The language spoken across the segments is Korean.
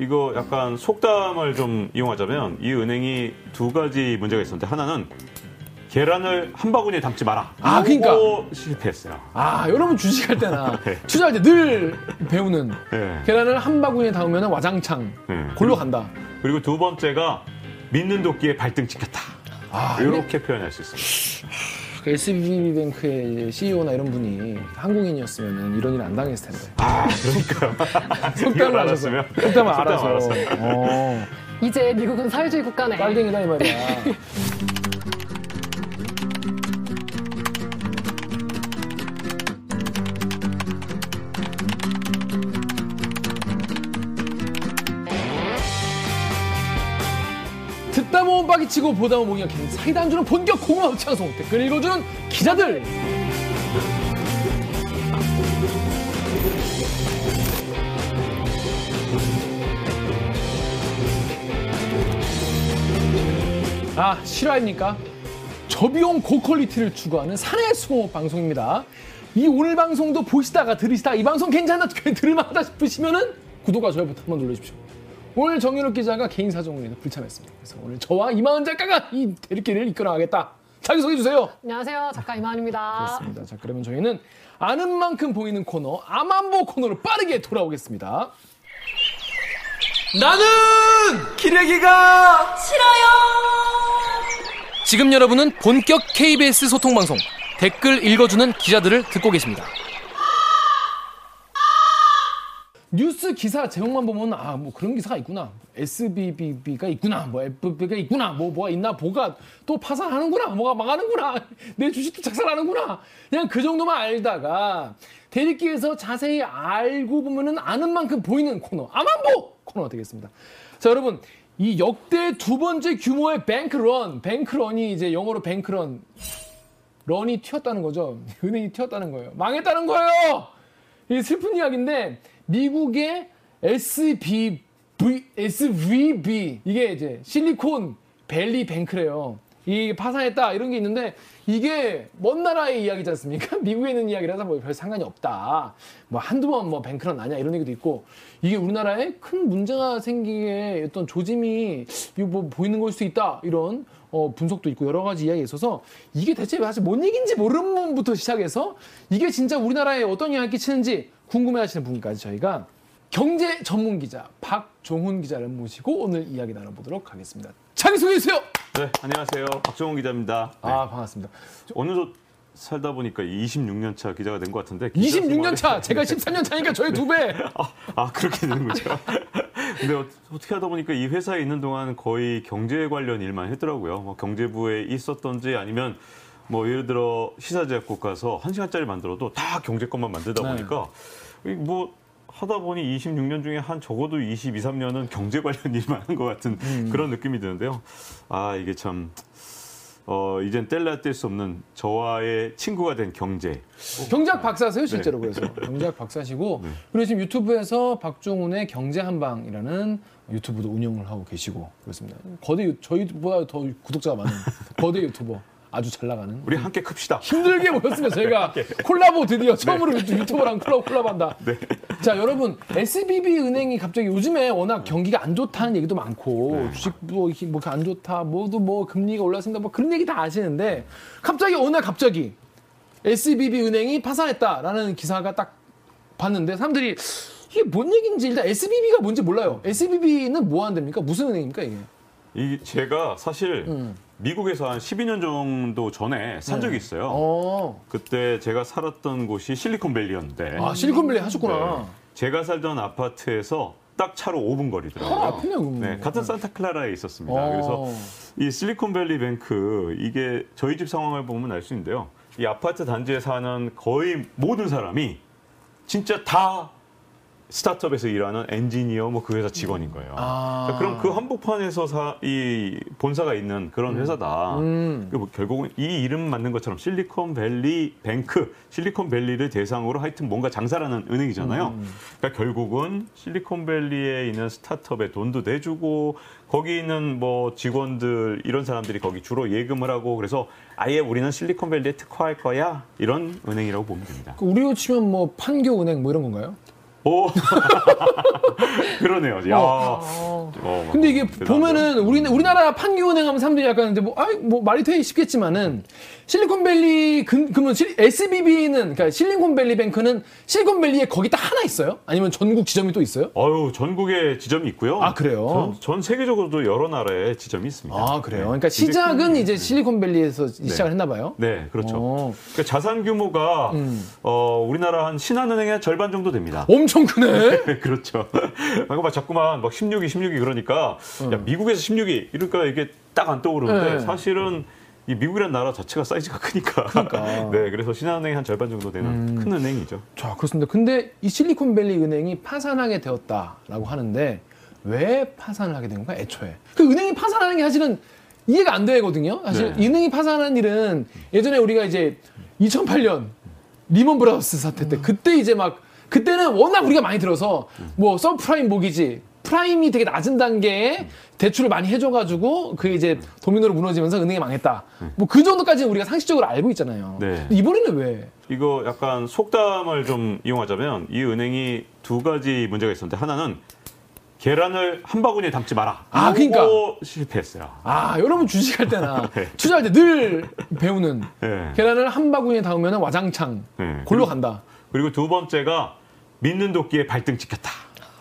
이거 약간 속담을 좀 이용하자면 이 은행이 두 가지 문제가 있었는데 하나는 계란을 한 바구니에 담지 마라. 아, 그러니까. 이거 실패했어요. 아, 여러분 주식할 때나 네. 투자할 때 늘 배우는 네. 계란을 한 바구니에 담으면 와장창 네. 골로 간다. 그리고 두 번째가 믿는 도끼에 발등 찍혔다. 아, 이렇게 표현할 수 있습니다. 그 SBB뱅크의 CEO나 이런 분이 한국인이었으면 이런 일 안 당했을 텐데. 아, 그러니까요. 속담을 알아서. 속담을 속담을 알아서. 어, 이제 미국은 사회주의 국가네. 빨갱이다 이 말이야. 빠기치고 보다 목이가 긴 사이다 안 주는 본격 고구마 창송 댓글 읽어주는 기자들 아 실화입니까? 저비용 고퀄리티를 추구하는 사내 수공업 방송입니다. 이 오늘 방송도 보시다가 들으시다가 이 방송 괜찮다 들을만하다 싶으시면은 구독과 좋아요 버튼 한번 눌러주십시오. 오늘 정윤욱 기자가 개인 사정으로 불참했습니다. 그래서 오늘 저와 이만은 작가가 이 대립기를 이끌어가겠다. 자기소개해 주세요. 안녕하세요. 작가 이만입니다. 그렇습니다. 자 그러면 저희는 아는 만큼 보이는 코너 아만보 코너로 빠르게 돌아오겠습니다. 나는 기레기가 지금 여러분은 본격 KBS 소통 방송 댓글 읽어주는 기자들을 듣고 계십니다. 뉴스 기사 제목만 보면 아 뭐 그런 기사가 있구나. SBB가 있구나. 뭐 FB가 있구나. 뭐 뭐가 있나 뭐가 또 파산하는구나. 뭐가 망하는구나. 내 주식도 착살하는구나. 그냥 그 정도만 알다가 대리기에서 자세히 알고 보면은 아는 만큼 보이는 코너. 아만보 코너가 되겠습니다. 자 여러분. 이 역대 두 번째 규모의 뱅크런. 뱅크런이 이제 영어로 뱅크런. 런이 튀었다는 거죠. 은행이 튀었다는 거예요. 망했다는 거예요. 이 슬픈 이야기인데 미국의 SBV, SVB 이게 이제 실리콘 밸리 뱅크래요. 이 파산했다 이런 게 있는데 이게 먼 나라의 이야기지 않습니까? 미국에 있는 이야기라서 뭐 별 상관이 없다. 뭐 한두 번 뭐 뱅크런 아니야 이런 얘기도 있고 이게 우리나라에 큰 문제가 생기게 어떤 조짐이 뭐 보이는 걸수 있다 이런 어, 분석도 있고 여러 가지 이야기가 있어서 이게 대체 사실 뭔 얘기인지 모르는 분부터 시작해서 이게 진짜 우리나라에 어떤 영향을 끼치는지 궁금해하시는 분까지 저희가 경제 전문 기자 박종훈 기자를 모시고 오늘 이야기 나눠보도록 하겠습니다. 자기 소개해 주세요. 네, 안녕하세요. 박정훈 기자입니다. 네. 아 반갑습니다. 어느덧 살다 보니까 26년 차 기자가 된 것 같은데. 26년 차, 제가 13년 차니까 저희 두 배. 아, 아, 그렇게 되는 거죠. 근데 어- 어떻게 하다 보니까 이 회사에 있는 동안 거의 경제 관련 일만 했더라고요. 뭐 경제부에 있었던지 아니면 뭐 예를 들어 시사제약국 가서 한 시간짜리 만들어도 다 경제 것만 만들다 네. 보니까 이뭐 하다 보니 26년 중에 한 적어도 22, 3년은 경제 관련 일만 한 것 같은 음. 그런 느낌이 드는데요. 아 이게 참 어, 이젠 뗄래야 뗄 수 없는 저와의 친구가 된 경제. 경제학 박사세요, 실제로 네. 그래서. 경제학 박사시고, 그리고 지금 유튜브에서 박종훈의 경제 한방이라는 유튜브도 운영을 하고 계시고, 그렇습니다. 거대, 유- 저희보다 더 구독자가 많은 거대 유튜버. 아주 잘 나가는. 우리 함께 큽시다. 힘들게 모였습니다. 저희가 콜라보 드디어 처음으로 유튜- 유튜버랑 콜라보, 콜라보한다. 자, 여러분, SBB 은행이 갑자기 요즘에 워낙 경기가 안 좋다는 얘기도 많고, 주식 뭐, 이렇게 뭐안 좋다, 모두 뭐 금리가 올랐습니다. 뭐 그런 얘기 다 아시는데, 갑자기 어느 날 갑자기 SBB 은행이 파산했다라는 기사가 딱 봤는데, 사람들이 이게 뭔 얘기인지 일단 SBB가 뭔지 몰라요. SBB는 뭐 하는 데입니까? 무슨 은행입니까, 이게? 이 제가 사실 미국에서 한 12년 정도 전에 산 적이 있어요. 어. 그때 제가 살았던 곳이 실리콘밸리였는데 아, 실리콘밸리 하셨구나. 네. 제가 살던 아파트에서 딱 차로 5분 거리더라고요. 아, 그럼. 네, 같은 산타클라라에 있었습니다. 어. 그래서 이 실리콘밸리 뱅크 이게 저희 집 상황을 보면 알 수 있는데요. 이 아파트 단지에 사는 거의 모든 사람이 진짜 다 스타트업에서 일하는 엔지니어 뭐 그 회사 직원인 거예요. 아. 자, 그럼 그 한복판에서 사, 이 본사가 있는 그런 회사다. 음. 그뭐 결국은 이 이름 맞는 것처럼 실리콘밸리 뱅크, 실리콘밸리를 대상으로 하여튼 뭔가 장사라는 은행이잖아요. 음. 그러니까 결국은 실리콘밸리에 있는 스타트업에 돈도 내주고 거기 있는 뭐 직원들 이런 사람들이 거기 주로 예금을 하고 그래서 아예 우리는 실리콘밸리에 특화할 거야 이런 은행이라고 보면 됩니다. 그 우리로 치면 뭐 판교은행 뭐 이런 건가요? 오. 그러네요. 야. 어. 어, 근데 이게 대단하죠. 보면은 우리 우리나라 판교은행 하면 사람들이 약간 이제 뭐, 아이, 뭐 말이 되게 쉽겠지만은 실리콘밸리 근 그러면 실- SBB는 그러니까 실리콘밸리 뱅크는 실리콘밸리에 거기 딱 하나 있어요? 아니면 전국 지점이 또 있어요? 어유 전국에 지점이 있고요. 아, 그래요? 전, 전 세계적으로도 여러 나라에 지점이 있습니다. 아 그래요. 네. 그러니까 시작은 큰- 이제 실리콘밸리에서 시작을 했나 봐요. 네, 그렇죠. 어. 그러니까 자산 규모가 음. 어, 우리나라 한 신한은행의 한 절반 정도 됩니다. 엄청 크네. 네, 그렇죠. 막 자꾸만 막 16위, 16위 그러니까 야, 미국에서 16위 이러니까 이게 딱 안 떠오르는데 네. 사실은 이 미국이라는 나라 자체가 사이즈가 크니까. 그러니까. 음. 네, 그래서 신한은행이 한 절반 정도 되는 큰 은행이죠. 자 그렇습니다. 근데 이 실리콘밸리 은행이 파산하게 되었다라고 하는데 왜 파산을 하게 된 건가? 애초에 그 은행이 파산하는 게 사실은 이해가 안 되거든요. 사실 네. 은행이 파산하는 일은 예전에 우리가 이제 2008년 리먼 브라더스 사태 때 그때 이제 막 그때는 워낙 우리가 많이 들어서 뭐 subprime mortgage prime이 되게 낮은 단계에 대출을 많이 해줘가지고 그게 이제 도미노로 무너지면서 은행이 망했다. 뭐 그 정도까지는 우리가 상식적으로 알고 있잖아요. 네. 근데 이번에는 왜? 이거 약간 속담을 좀 이용하자면 이 은행이 두 가지 문제가 있었는데 하나는 계란을 한 바구니에 담지 마라. 아, 그러니까. 이거 실패했어요. 아, 여러분 주식할 때나 네. 투자할 때 늘 배우는 네. 계란을 한 바구니에 담으면 와장창 네. 골로 간다. 그리고 두 번째가 믿는 도끼에 발등 찍혔다.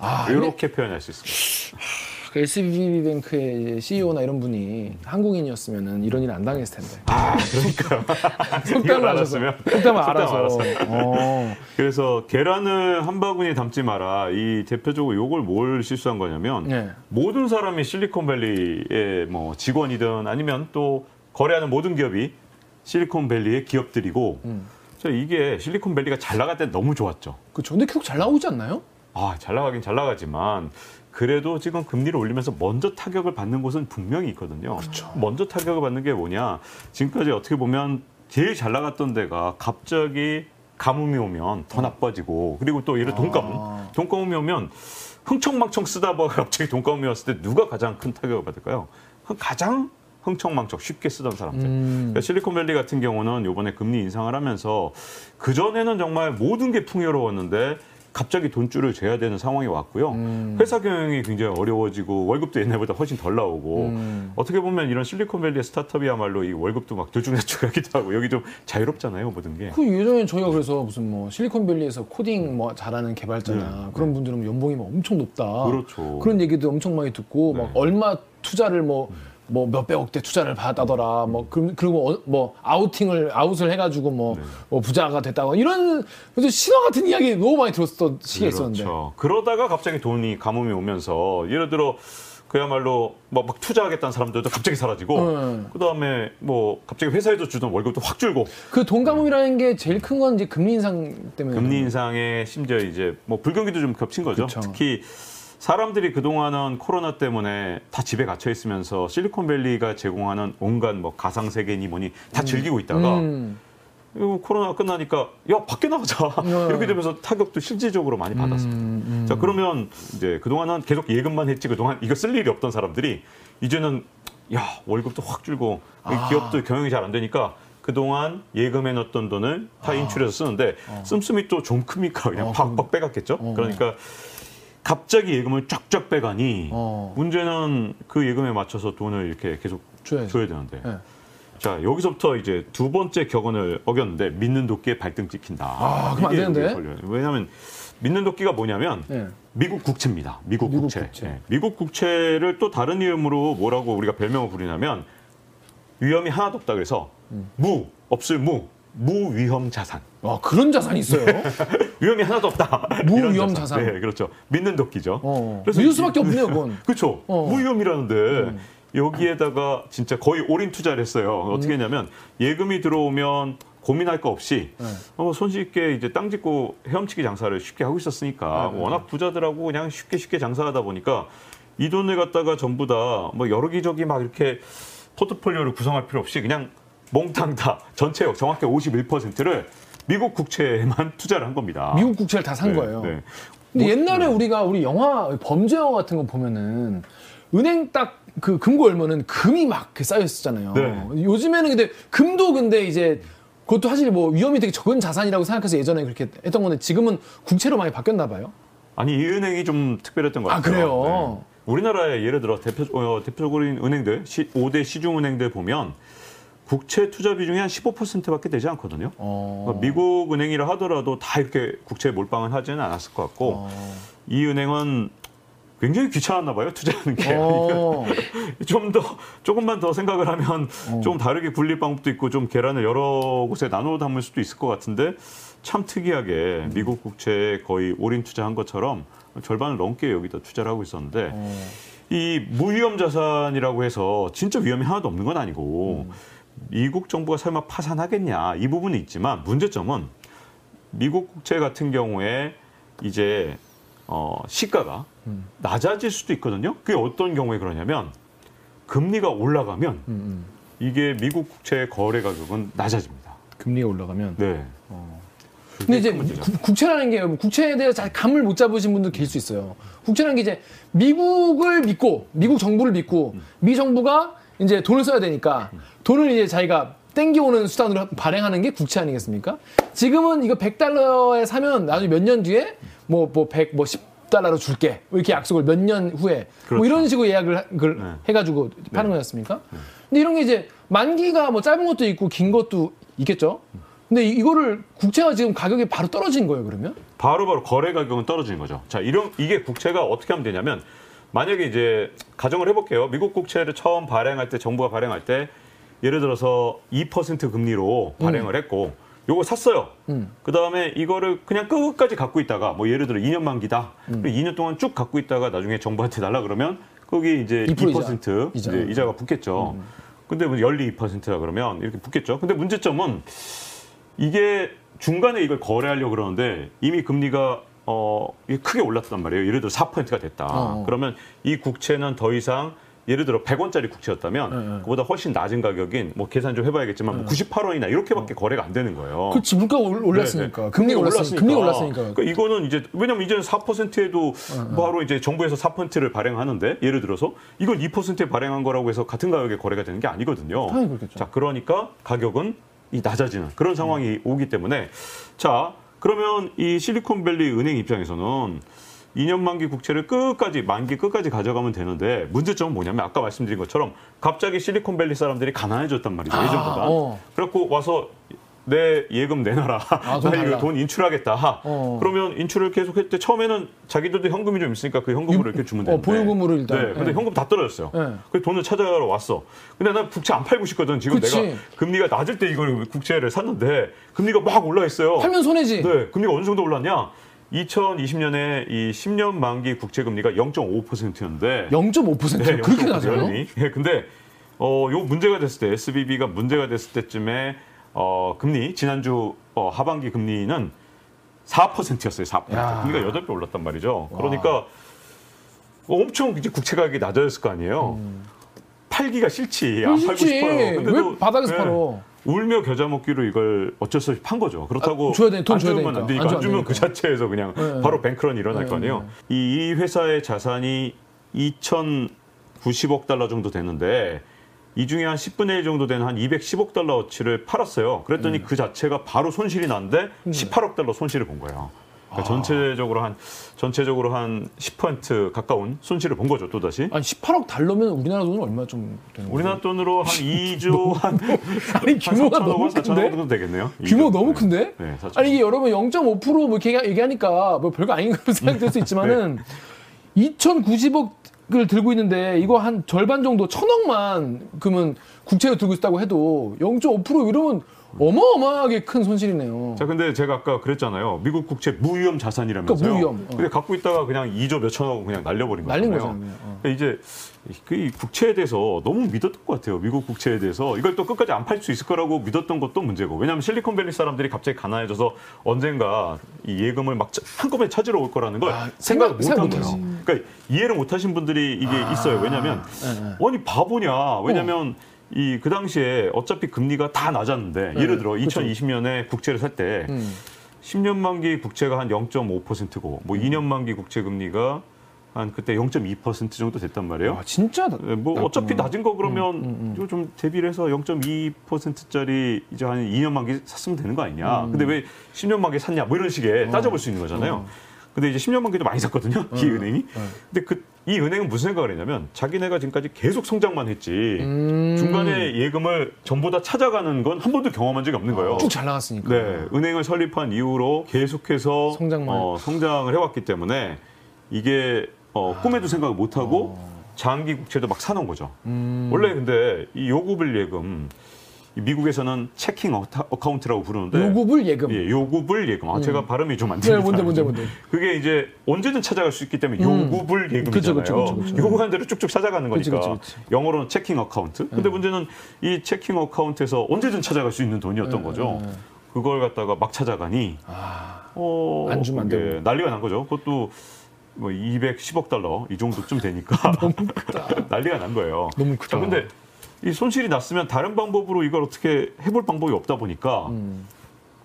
아, 이렇게 표현할 수 있습니다. 그 SBB뱅크의 CEO나 이런 분이 한국인이었으면 이런 일 안 당했을 텐데. 아, 그러니까요. 속담을 이걸 알아서. 알았으면. 속담을 속담을 알아서. 어. 그래서 계란을 한 바구니에 담지 마라. 이 대표적으로 요걸 뭘 실수한 거냐면 네. 모든 사람이 실리콘밸리의 뭐 직원이든 아니면 또 거래하는 모든 기업이 실리콘밸리의 기업들이고 음. 저 이게 실리콘밸리가 잘 나갈 때 너무 좋았죠. 그렇죠. 근데 계속 잘 나오고 있지 않나요? 아, 잘 나가긴 잘 나가지만 그래도 지금 금리를 올리면서 먼저 타격을 받는 곳은 분명히 있거든요. 먼저 타격을 받는 게 뭐냐? 지금까지 어떻게 보면 제일 잘 나갔던 데가 갑자기 가뭄이 오면 더 나빠지고 그리고 또 예를 돈가뭄, 아. 돈가뭄이 오면 흥청망청 쓰다 보가 갑자기 돈가뭄이 왔을 때 누가 가장 큰 타격을 받을까요? 가장 흥청망청 쉽게 쓰던 사람들. 음. 그러니까 실리콘밸리 같은 경우는 이번에 금리 인상을 하면서 그 전에는 정말 모든 게 풍요로웠는데 갑자기 돈줄을 재야 되는 상황이 왔고요. 음. 회사 경영이 굉장히 어려워지고 월급도 옛날보다 훨씬 덜 나오고 음. 어떻게 보면 이런 실리콘밸리의 스타트업이야말로 이 월급도 막 들쭉날쭉하기도 하고 여기 좀 자유롭잖아요 모든 게. 그 예전에 저희가 그래서 무슨 뭐 실리콘밸리에서 코딩 뭐 잘하는 개발자나 그런 분들은 연봉이 막 엄청 높다. 네. 그렇죠. 런 얘기도 엄청 많이 듣고 막 네. 얼마 투자를 뭐 뭐 몇백억대 투자를 받았더라. 뭐 그- 그리고 어- 뭐 아우팅을 아웃을 해가지고 뭐, 네. 뭐 부자가 됐다고 이런 신화 같은 이야기 너무 많이 들었던 시기가 있었는데. 그렇죠. 그러다가 갑자기 돈이 가뭄이 오면서 예를 들어 그야말로 뭐막 투자하겠다는 사람들도 갑자기 사라지고 음. 그다음에 뭐 갑자기 회사에서 주던 월급도 확 줄고 그 돈가뭄이라는 게 제일 큰 건 이제 금리 인상 때문에. 금리 인상에 심지어 이제 뭐 불경기도 좀 겹친 거죠. 그쵸. 특히 사람들이 그동안은 코로나 때문에 다 집에 gat혀 있으면서 실리콘밸리가 제공하는 온갖 뭐 가상 세계니 뭐니 다 즐기고 있다가 음. 이거 코로나가 끝나니까 야 밖에 나가자 이렇게 되면서 타격도 실질적으로 많이 받았습니다. 음, 음. 자 그러면 이제 그동안은 계속 예금만 했지 그동안 이거 쓸 일이 없던 사람들이 이제는 야 월급도 확 줄고 아. 기업도 경영이 잘 안 되니까 그동안 예금해 놨던 돈을 다 인출해서 쓰는데 씀씀이 또 좀 큽니까 그냥 어, 팍팍 빼갔겠죠 어. 그러니까 갑자기 예금을 쫙쫙 빼가니 어. 문제는 그 예금에 맞춰서 돈을 이렇게 계속 줘야죠. 줘야 되는데 네. 자 여기서부터 이제 두 번째 격언을 어겼는데 믿는 도끼에 발등 찍힌다. 아, 그럼 안 되는데? 왜냐하면 믿는 도끼가 뭐냐면 네. 미국 국채입니다. 미국, 미국 국채. 국채. 네. 미국 국채를 또 다른 이름으로 뭐라고 우리가 별명을 부르냐면 위험이 하나도 없다 그래서 음. 무 없을 무 무위험 자산. 와 그런 자산이 있어요. 위험이 하나도 없다. 무위험 이런 자산. 네, 그렇죠. 믿는 도끼죠. 어. 그래서 믿을 이- 수밖에 없네요, 그건. 그렇죠. 어. 무위험이라는데 여기에다가 진짜 거의 올인 투자를 했어요. 어떻게 했냐면 예금이 들어오면 고민할 거 없이 네. 어, 손쉽게 이제 땅 짓고 헤엄치기 장사를 쉽게 하고 있었으니까 네, 네, 워낙 부자들하고 그냥 쉽게 쉽게 장사하다 보니까 이 돈을 갖다가 전부 다 뭐 여기저기 막 이렇게 포트폴리오를 구성할 필요 없이 그냥 몽땅 다 전체 정확히 51%를 미국 국채에만 투자를 한 겁니다. 미국 국채를 다산 네, 거예요. 네. 근데 뭐- 옛날에 우리가 우리 영화 범죄 영화 같은 거 보면은 은행 딱 그 금고 열면은 금이 막 쌓여 있었잖아요. 네. 요즘에는 근데 금도 근데 이제 그것도 사실 뭐 위험이 되게 적은 자산이라고 생각해서 예전에 그렇게 했던 건데 지금은 국채로 많이 바뀌었나 봐요. 아니 이 은행이 좀 특별했던 것 아, 같아요. 그래요? 네. 우리나라에 예를 들어 대표 어, 대표적인 은행들 시, 5대 시중 은행들 보면 국채 투자 비중이 한 15%밖에 되지 않거든요. 어. 그러니까 미국 은행이라 하더라도 다 이렇게 국채 몰빵을 하지는 않았을 것 같고 어. 이 은행은 굉장히 귀찮았나 봐요 투자하는 게. 어. 좀더 조금만 더 생각을 하면 어. 좀 다르게 굴릴 방법도 있고 좀 계란을 여러 곳에 나눠 담을 수도 있을 것 같은데 참 특이하게 미국 국채에 거의 올인 투자한 것처럼 절반을 넘게 여기다 투자를 하고 있었는데 어. 이 무위험 자산이라고 해서 진짜 위험이 하나도 없는 건 아니고 미국 정부가 설마 파산하겠냐 이 부분이 있지만 문제점은 미국 국채 같은 경우에 이제 어, 시가가 낮아질 수도 있거든요. 그게 어떤 경우에 그러냐면 금리가 올라가면 음, 음. 이게 미국 국채 거래 가격은 낮아집니다. 금리가 올라가면. 네. 그게 근데 이제. 국- 국채라는 게 국채에 대해서 잘 감을 못 잡으신 분들 계실 수 있어요. 국채라는 게 이제 미국을 믿고 미국 정부를 믿고 미 정부가 이제 돈을 써야 되니까 돈을 이제 자기가 땡겨오는 수단으로 발행하는 게 국채 아니겠습니까? 지금은 이거 100달러에 사면 나중에 몇 년 뒤에 뭐 뭐 100, 뭐 10달러로 줄게. 뭐 이렇게 약속을 몇 년 후에 뭐 그렇죠. 이런 식으로 예약을 하- 그걸 네. 해가지고 파는 거였습니까? 근데 이런 게 이제 만기가 뭐 짧은 것도 있고 긴 것도 있겠죠. 근데 이- 이거를 국채가 지금 가격이 바로 떨어진 거예요, 그러면? 바로 바로 거래 가격은 떨어지는 거죠. 자, 이런 이게 국채가 어떻게 하면 되냐면 만약에 이제 가정을 해볼게요. 미국 국채를 처음 발행할 때 정부가 발행할 때 예를 들어서 2% 금리로 발행을 했고 요거 샀어요. 음. 그 다음에 이거를 그냥 끝까지 갖고 있다가 뭐 예를 들어 2년 만기다. 음. 그리고 2년 동안 쭉 갖고 있다가 나중에 정부한테 달라 그러면 거기 이제 2% 2% 이자. 이제 이자가 붙겠죠. 근데 뭐 연리 2%라 그러면 이렇게 붙겠죠. 근데 문제점은 이게 중간에 이걸 거래하려고 그러는데 이미 금리가 어 이게 크게 올랐단 말이에요. 예를 들어 4%가 됐다. 어. 그러면 이 국채는 더 이상 예를 들어 100원짜리 국채였다면 네, 네. 그보다 훨씬 낮은 가격인 뭐 계산 좀 해봐야겠지만 뭐 98원이나 이렇게밖에 거래가 안 되는 거예요. 그렇지, 물가가 올- 올랐으니까. 네, 네. 금리가 올랐으니까. 금리가 올랐으니까. 그러니까 이거는 이제 왜냐면 이제는 4%에도 바로 이제 정부에서 4%를 발행하는데 예를 들어서 이건 2%에 발행한 거라고 해서 같은 가격에 거래가 되는 게 아니거든요. 당연히 그렇겠죠. 자, 그러니까 가격은 이 낮아지는 그런 상황이 오기 때문에 자, 그러면 이 실리콘밸리 은행 입장에서는 2년 만기 국채를 끝까지 만기 끝까지 가져가면 되는데 문제점은 뭐냐면 아까 말씀드린 것처럼 갑자기 실리콘밸리 사람들이 가난해졌단 말이죠 아, 예전보다. 어. 그래갖고 와서 내 예금 내놔라. 아, 돈나 달라. 이거 돈 인출하겠다. 어. 그러면 인출을 계속 때 처음에는 자기들도 현금이 좀 있으니까 그 현금으로 이렇게 주면 어, 되는데. 보유금으로 일단. 네. 근데 네. 현금 다 떨어졌어요. 네. 그래서 돈을 찾아가러 왔어. 근데 난 국채 안 팔고 싶거든. 지금 그치. 내가 금리가 낮을 때 이걸 국채를 샀는데 금리가 막 올라 있어요. 팔면 손해지. 네. 금리가 어느 정도 올랐냐? 2020년에 이 10년 만기 국채 금리가 0.5%였는데 0.5% 네, 그렇게 0.5% 낮아요? 예, 근데 어, 요 문제가 됐을 때 SBB가 문제가 됐을 때쯤에 어, 금리 지난주 어, 하반기 금리는 4%였어요. 4%. 야. 금리가 8배 올랐단 말이죠. 그러니까 엄청 이제 국채 가격이 낮아졌을 거 아니에요. 팔기가 싫지. 안 팔고 싫지. 싶어요. 왜 바닥에서 네, 팔어? 울며 겨자 먹기로 이걸 어쩔 수 없이 판 거죠. 그렇다고 아, 줘야 돼, 돈 안 줘야 주면 되니까. 안 되니까 안 안 주면 그 되니까. 자체에서 그냥 네. 바로 뱅크런이 일어날 네, 거 아니에요. 이, 이 회사의 자산이 2,090억 달러 정도 되는데 이 중에 한 10분의 1 정도 되는 한 210억 달러어치를 팔았어요. 그랬더니 음. 그 자체가 바로 손실이 났는데 18억 달러 손실을 본 거예요. 아. 그러니까 전체적으로 한 전체적으로 한 10% 가까운 손실을 본 거죠. 또 다시. 아니 18억 달러면 우리나라 돈은 얼마 좀 되는 거예요? 우리나라 돈으로 한 2조 한 아니 규모가 한 4천억 너무 원, 4천억 큰데? 정도 되겠네요. 규모 2조. 너무 네. 큰데? 네, 4천억. 아니 이게 여러분 0.5%뭐 이렇게 얘기- 얘기하니까 뭐 별거 아닌 것 생각될 수 있지만은 네. 2,090억 을 들고 있는데 이거 한 절반 정도 천억만 그러면 국채로 들고 있다고 해도 0.5% 이러면 어마어마하게 큰 손실이네요. 자, 근데 제가 아까 그랬잖아요. 미국 국채 무위험 자산이라면서요. 그러니까 무위험, 어. 근데 갖고 있다가 그냥 2조 몇천억 그냥 날려버린 날린 거잖아요. 거잖아요. 그냥. 어. 그러니까 이제 그이 국채에 대해서 너무 믿었던 것 같아요. 미국 국채에 대해서 이걸 또 끝까지 안 팔 수 있을 거라고 믿었던 것도 문제고. 왜냐하면 실리콘밸리 사람들이 갑자기 가난해져서 언젠가 이 예금을 막 차- 한꺼번에 찾으러 올 거라는 걸 아, 생각을 생각- 못한 생각 거예요. 그러니까 이해를 못하신 분들이 이게 있어요. 왜냐하면 네, 네. 아니 바보냐? 왜냐면 이그 당시에 어차피 금리가 다 낮았는데 예를 들어 그쵸. 2020년에 국채를 살때 음. 10년 만기 국채가 한 0.5%고 뭐 2년 만기 국채 금리가 한 그때 0.2% 정도 됐단 말이에요. 아, 진짜 나- 예, 뭐 낮구나. 어차피 낮은 거 그러면 음, 음. 이거 좀 대비를 해서 0.2%짜리 이제 한 2년 만기 샀으면 되는 거 아니냐. 음. 근데 왜 10년 만기 샀냐? 뭐 이런 식의 따져볼 수 있는 거잖아요. 근데 이제 10년 만기도 많이 샀거든요. 어. 이 은행이. 근데 그 이 은행은 무슨 생각을 했냐면 자기네가 지금까지 계속 성장만 했지 음. 중간에 예금을 전부 다 찾아가는 건 한 번도 경험한 적이 없는 거예요. 쭉잘 나갔으니까. 네, 은행을 설립한 이후로 계속해서 성장만. 어, 성장을 해왔기 때문에 이게 어, 꿈에도 생각을 못 하고 장기 국채도 막 사놓은 거죠. 어. 음. 원래 근데 이 요구불 예금 이 미국에서는 checking acc- account라고 부르는데 요구불 예금. 예, 요구불 예금. 아, 제가 발음이 좀안 네, 됩니다. 뭔데, 뭔데, 뭔데. 그게 이제 언제든 찾아갈 수 있기 때문에 음. 요구불 예금이잖아요. 그쵸, 그쵸, 그쵸, 그쵸. 요구한 대로 쭉쭉 찾아가는 거니까. 그치, 그치. 영어로는 checking account. 근데 문제는 이 checking account에서 언제든 찾아갈 수 있는 돈이었던 네, 거죠. 그걸 갖다가 막 찾아가니 아, 어, 안 주면 안 그게 되고. 난리가 난 거죠. 그것도 뭐 210억 달러 이 정도쯤 되니까 너무 크다. 난리가 난 거예요. 너무 크다. 자, 근데 이 손실이 났으면 다른 방법으로 이걸 어떻게 해볼 방법이 없다 보니까 음.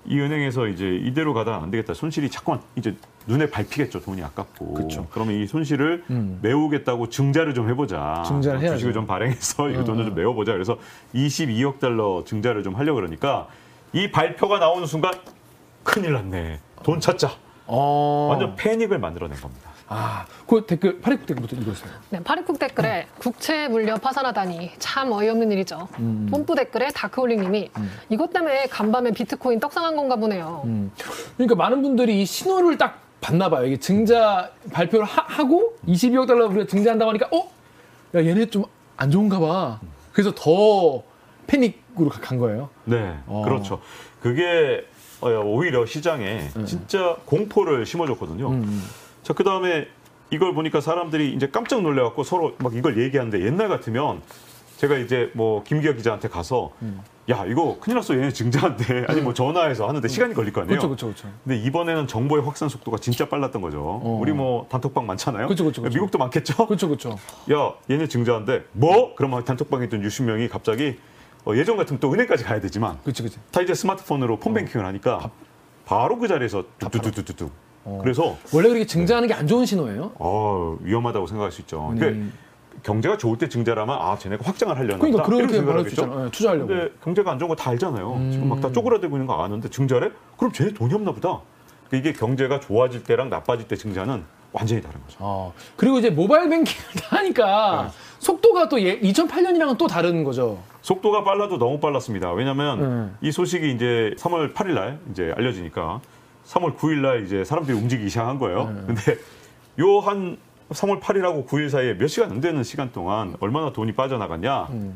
이 은행에서 이제 이대로 가다가 안 되겠다. 손실이 자꾸만 이제 눈에 밟히겠죠. 돈이 아깝고. 그쵸. 그러면 이 손실을 음. 메우겠다고 증자를 좀 해보자. 증자를 해야죠. 주식을 좀 발행해서 이 어, 돈을 어. 좀 메워보자. 그래서 22억 달러 증자를 좀 하려고 그러니까 이 발표가 나오는 순간 큰일 났네. 돈 찾자. 어. 완전 패닉을 만들어낸 겁니다. 아, 그 댓글 파리국 댓글부터 읽어주세요. 네, 파리쿡 댓글에 국채 물려 파산하다니 참 어이없는 일이죠. 음. 뽐뿌 댓글에 다크홀링님이 이것 때문에 간밤에 비트코인 떡상한 건가 보네요. 음. 그러니까 많은 분들이 이 신호를 딱 봤나 봐요. 이게 증자 발표를 하, 고 22억 달러 우리가 증자한다고 하니까 어? 야, 얘네 좀 안 좋은가 봐. 그래서 더 패닉으로 가- 간 거예요. 네, 어. 그렇죠. 그게 어, 오히려 시장에 진짜 공포를 심어줬거든요. 음. 자, 그 다음에 이걸 보니까 사람들이 이제 깜짝 놀래갖고 서로 막 이걸 얘기하는데 옛날 같으면 제가 이제 뭐 김기혁 기자한테 가서 음. 야, 이거 큰일 났어. 얘네 증자한대. 아니 뭐 전화해서 하는데 시간이 걸릴 거 아니에요. 그렇죠, 그렇죠, 그렇죠. 근데 이번에는 정보의 확산 속도가 진짜 빨랐던 거죠. 우리 뭐 단톡방 많잖아요. 그쵸, 그쵸. 미국도 많겠죠. 그렇죠, 그렇죠. 야, 얘네 증자한데 뭐? 그러면 단톡방에 있던 60명이 갑자기 어, 예전 같으면 또 은행까지 가야 되지만 그렇죠, 그렇죠. 다 이제 스마트폰으로 폰뱅킹을 하니까 바로 그 자리에서 뚝뚝뚝뚝 뚝. 그래서 원래 그렇게 증자하는 게안 좋은 신호예요. 어, 위험하다고 생각할 수 있죠. 음. 그러니까 경제가 좋을 때 증자라면 아, 쟤네가 확장을 하려나 그러니까 그렇게 생각을 하겠죠. 예, 투자하려고. 근데 경제가 안 좋은 거 다 알잖아요. 지금 막 다 쪼그라들고 있는 거 아는데 증자래? 그럼 쟤네 돈이 없나 보다. 그러니까 이게 경제가 좋아질 때랑 나빠질 때 증자는 완전히 다른 거죠. 어. 그리고 이제 모바일 뱅킹을 다 하니까 네. 속도가 또 예, 2008년이랑은 또 다른 거죠. 속도가 빨라도 너무 빨랐습니다. 왜냐하면 음. 이 소식이 이제 3월 8일 날 이제 알려지니까 3월 9일 날 이제 사람들이 움직이기 시작한 거예요. 음. 근데 요 한 3월 8일하고 9일 사이에 몇 시간 안 되는 시간 동안 얼마나 돈이 빠져나갔냐? 음.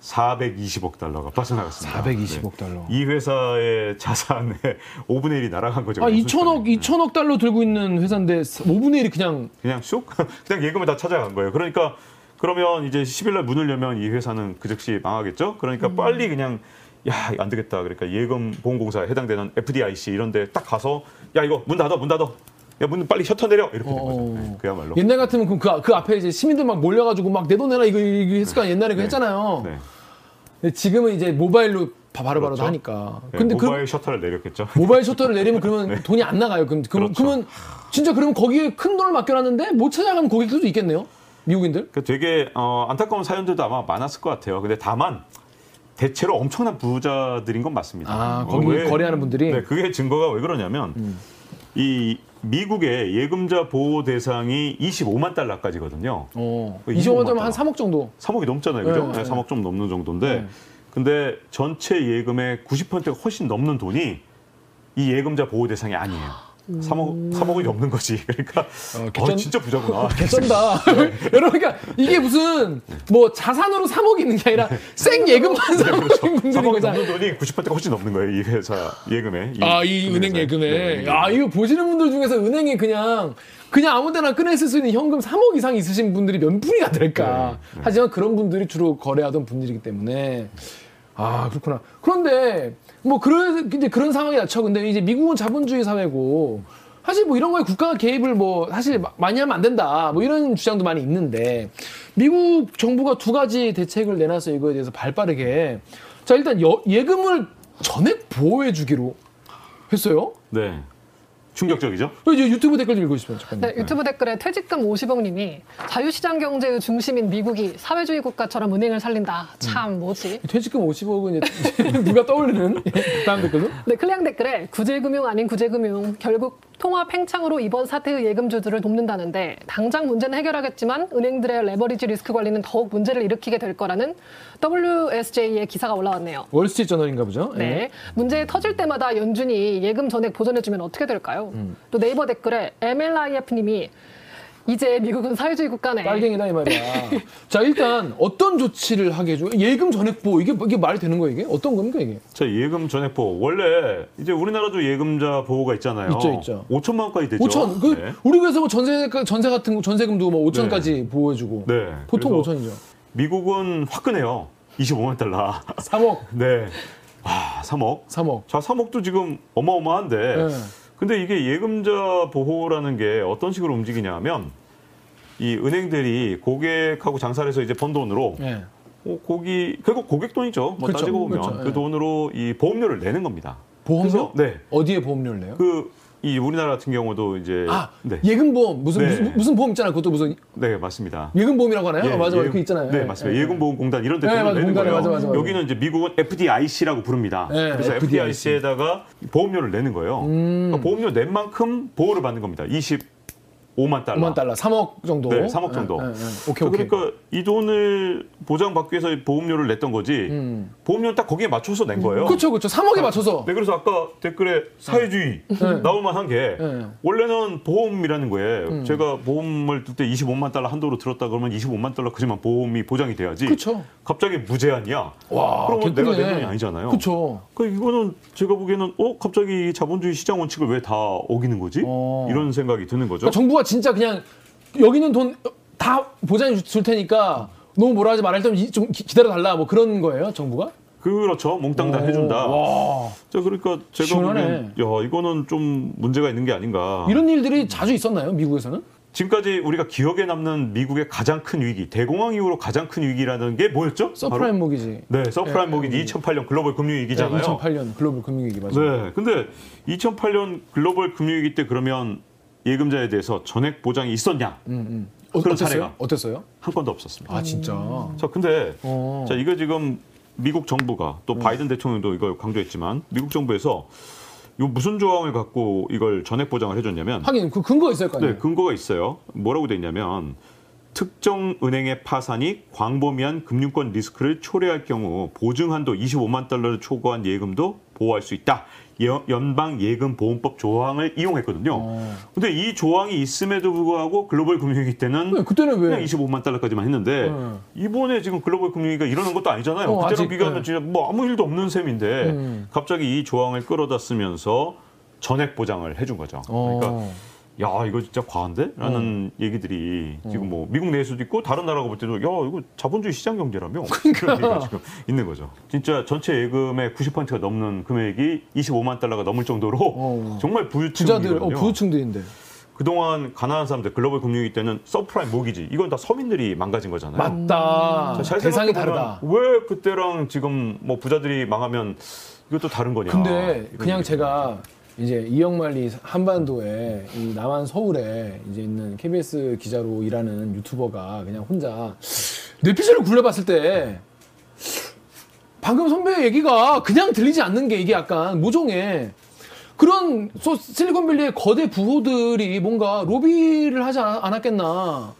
420억 달러가 빠져나갔습니다. 420억 달러. 이 회사의 자산의 5분의 1이 날아간 거죠. 아, 그냥 2천억, 순식간에. 2천억 달러 들고 있는 회사인데 5분의 1이 그냥 그냥 쑥 그냥 예금을 다 찾아간 거예요. 그러니까 그러면 이제 10일 날 문을 열면 이 회사는 그 즉시 망하겠죠. 그러니까 음. 빨리 그냥 야, 안 되겠다. 그러니까 예금 보험공사에 해당되는 FDIC 이런 데 딱 가서 야, 이거 문 닫아. 문 닫아. 야, 문 빨리 셔터 내려. 이렇게 된 거죠. 어. 네, 그야말로. 옛날 같으면 그, 그, 그 앞에 이제 시민들 막 몰려 가지고 막 내 돈 내라 이거, 이거 했을 거 아니에요. 옛날에 네. 했잖아요. 네. 근데 지금은 이제 모바일로 바- 바로바로 그렇죠. 다 하니까. 네, 근데 그 모바일 셔터를 내렸겠죠. 모바일 셔터를 내리면 그러면 돈이 안 나가요. 그럼, 그럼, 네. 그렇죠. 그러면 진짜 그러면 거기에 큰 돈을 맡겨놨는데 못 찾아가는 고객들도 있겠네요. 미국인들. 그 되게 어, 안타까운 사연들도 아마 많았을 것 같아요. 근데 다만 대체로 엄청난 부자들인 건 맞습니다. 아, 어, 거기 왜- 거래하는 분들이. 네, 그게 증거가 왜 그러냐면 음. 이 미국의 예금자 보호 대상이 25만 달러까지거든요. 어. 그 25만 25만 원면 한 3억 정도. 3억이 넘잖아요. 그죠? 네, 네, 네. 3억 좀 넘는 정도인데 네. 근데 전체 예금의 90%가 훨씬 넘는 돈이 이 예금자 보호 대상이 아니에요. 3억, 3억이 넘는 거지. 그러니까 어, 어, 개쩐- 진짜 부자구나. 개쩐다. 여러분, 그러니까 이게 무슨 뭐 자산으로 3억 있는 게 아니라 생 예금만 3억인 분들인 3억 거잖아요. 돈이 90%가 훨씬 넘는 거예요. 이 회사 예금에. 아, 이 은행. 예금에. 네, 야, 이거 보시는 분들 중에서 은행에 그냥 그냥 아무 데나 꺼내 쓸 수 있는 현금 3억 이상 있으신 분들이 몇 분이나 될까. 네, 하지만 그런 분들이 주로 거래하던 분들이기 때문에 아, 그렇구나. 그런데 뭐 그런 이제 그런 상황이 닥쳐. 근데 이제 미국은 자본주의 사회고 사실 뭐 이런 거에 국가가 개입을 뭐 사실 마- 많이 하면 안 된다. 뭐 이런 주장도 많이 있는데 미국 정부가 두 가지 대책을 내놔서 이거에 대해서 발빠르게 자, 일단 여- 예금을 전액 보호해 주기로 했어요. 네. 충격적이죠? 그 이제 유튜브 댓글 좀 읽어주시면 잠깐만. 네, 유튜브 댓글에 퇴직금 50억님이 자유시장 경제의 중심인 미국이 사회주의 국가처럼 은행을 살린다. 참 뭐지? 퇴직금 50억은 이제 누가 떠올리는 예, 다음 댓글로? 네, 클리앙 댓글에 구제금융 아닌 구제금융 결국 통화 팽창으로 이번 사태의 예금주들을 돕는다는데 당장 문제는 해결하겠지만 은행들의 레버리지 리스크 관리는 더욱 문제를 일으키게 될 거라는 WSJ의 기사가 올라왔네요. 월스트리트 저널인가 보죠. 네. 예. 문제 터질 때마다 연준이 예금 전액 보전해주면 어떻게 될까요? 음. 또 네이버 댓글에 MLIF님이 이제 미국은 사회주의 국가네. 빨갱이다 이 말이야. 자 일단 어떤 조치를 하게 해줘? 예금 전액보 이게 이게 말이 되는 거예요 이게? 어떤 겁니까 이게? 자, 예금 전액보호. 원래 이제 우리나라도 예금자 보호가 있잖아요. 있죠, 있죠. 5천만 원까지 되죠. 5천. 그 네. 우리 그래서 뭐 전세 전세 같은 거 전세금도 뭐 5천까지 보호해주고. 네. 보통 그래서 5천이죠. 미국은 화끈해요. 25만 달러. 3억, 네. 아, 3억. 3억. 자, 3억도 지금 어마어마한데. 네. 근데 이게 예금자 보호라는 게 어떤 식으로 움직이냐 하면 이 은행들이 고객하고 장사를 해서 이제 번 돈으로 예. 어, 고기 결국 고객 돈이죠. 뭐 그렇죠. 따지고 보면 그렇죠. 그 예. 돈으로 이 보험료를 내는 겁니다. 보험료? 그래서, 네. 어디에 보험료를 내요? 그 이 우리나라 같은 경우도 이제 아 네. 예금보험 무슨, 네. 무슨 무슨 보험 있잖아요. 그것도 무슨 네, 맞습니다. 예금보험이라고 하나요? 예, 어, 맞아 맞아 예, 그 있잖아요. 네, 예, 맞습니다. 예. 예금보험공단 이런 데 네, 맞아, 내는 공단에 거예요. 맞아, 맞아, 맞아. 여기는 이제 미국은 FDIC라고 부릅니다. 네, 그래서 FDIC. FDIC에다가 보험료를 내는 거예요. 음. 그러니까 보험료 낸 만큼 보호를 받는 겁니다. 25만 달러. 5만 달러, 3억 정도. 네, 3억 정도. 예, 예, 예. 오케이 오케이. 그러니까 이 돈을 보장받기 위해서 보험료를 냈던 거지. 음. 보험료는 딱 거기에 맞춰서 낸 거예요. 그렇죠, 그렇죠. 3억에 맞춰서. 네, 그래서 아까 댓글에 사회주의 네. 나올 만한 게 네. 원래는 보험이라는 거예요. 음. 제가 보험을 들 때 25만 달러 한도로 들었다 그러면 25만 달러 그지만 보험이 보장이 돼야지. 그렇죠. 갑자기 무제한이야. 와, 그러면 내가 개꿀이네. 내 돈이 아니잖아요. 그렇죠. 그 이거는 제가 보기에는 어 갑자기 이 자본주의 시장 원칙을 왜 다 어기는 거지? 어. 이런 생각이 드는 거죠. 그러니까 정부가 진짜 그냥 여기는 돈 다 보장해 줄 테니까 너무 뭐라 하지 말아 일단 이- 좀 기- 기다려 달라 뭐 그런 거예요 정부가? 그렇죠. 몽땅 다 해준다. 와 자 그러니까 제가 시원하네. 보기엔 야 이거는 좀 문제가 있는 게 아닌가. 이런 일들이 자주 있었나요 미국에서는? 지금까지 우리가 기억에 남는 미국의 가장 큰 위기, 대공황 이후로 가장 큰 위기라는 게 뭐였죠? 서프라임 모기지. 네, 서프라임 예, 모기지 예. 2008년 글로벌 금융위기잖아요. 네, 2008년 글로벌 금융위기 맞아요. 네, 근데 2008년 글로벌 금융위기 때 그러면 예금자에 대해서 전액 보장이 있었냐? 음, 음. 어, 그런 어땠어요? 사례가. 어땠어요? 한 건도 없었습니다. 아 진짜. 자, 근데 어. 자 이거 지금 미국 정부가 또 바이든 대통령도 이걸 강조했지만 미국 정부에서 요 무슨 조항을 갖고 이걸 전액 보장을 해줬냐면 하긴 그 근거 있을 거 아니에요. 네, 근거가 있어요. 뭐라고 돼 있냐면 특정 은행의 파산이 광범위한 금융권 리스크를 초래할 경우 보증 한도 25만 달러를 초과한 예금도 보호할 수 있다. 여- 연방 예금 보험법 조항을 이용했거든요. 어. 근데 이 조항이 있음에도 불구하고 글로벌 금융위기 때는 네, 그때는 왜? 그냥 25만 달러까지만 했는데 네. 이번에 지금 글로벌 금융위기가 일어난 것도 아니잖아요. 어, 그때랑 아직, 비교하면 네. 진짜 뭐 아무 일도 없는 셈인데 음. 갑자기 이 조항을 끌어다 쓰면서 전액 보장을 해준 거죠. 그러니까 어. 야 이거 진짜 과한데? 라는 얘기들이 지금 뭐 미국 내에서도 있고 다른 나라가 볼 때도 야 이거 자본주의 시장 경제라며 그런 얘기가 지금 있는 거죠. 진짜 전체 예금의 90%가 넘는 금액이 25만 달러가 넘을 정도로 어. 정말 부자들, 어. 부유층들인데. 그동안 가난한 사람들 글로벌 금융위기 때는 subprime mortgage 이건 다 서민들이 망가진 거잖아요. 맞다. 자, 잘 대상이 다르다. 왜 그때랑 지금 뭐 부자들이 망하면 이것도 다른 거냐. 근데 그냥. 제가 이제 이역만리 한반도에 이 남한 서울에 이제 있는 KBS 기자로 일하는 유튜버가 그냥 혼자 뇌피셜을 굴려봤을 때 방금 선배의 얘기가 그냥 들리지 않는 게 이게 약간 모종의 그런 소- 실리콘밸리의 거대 부호들이 뭔가 로비를 하지 않- 않았겠나.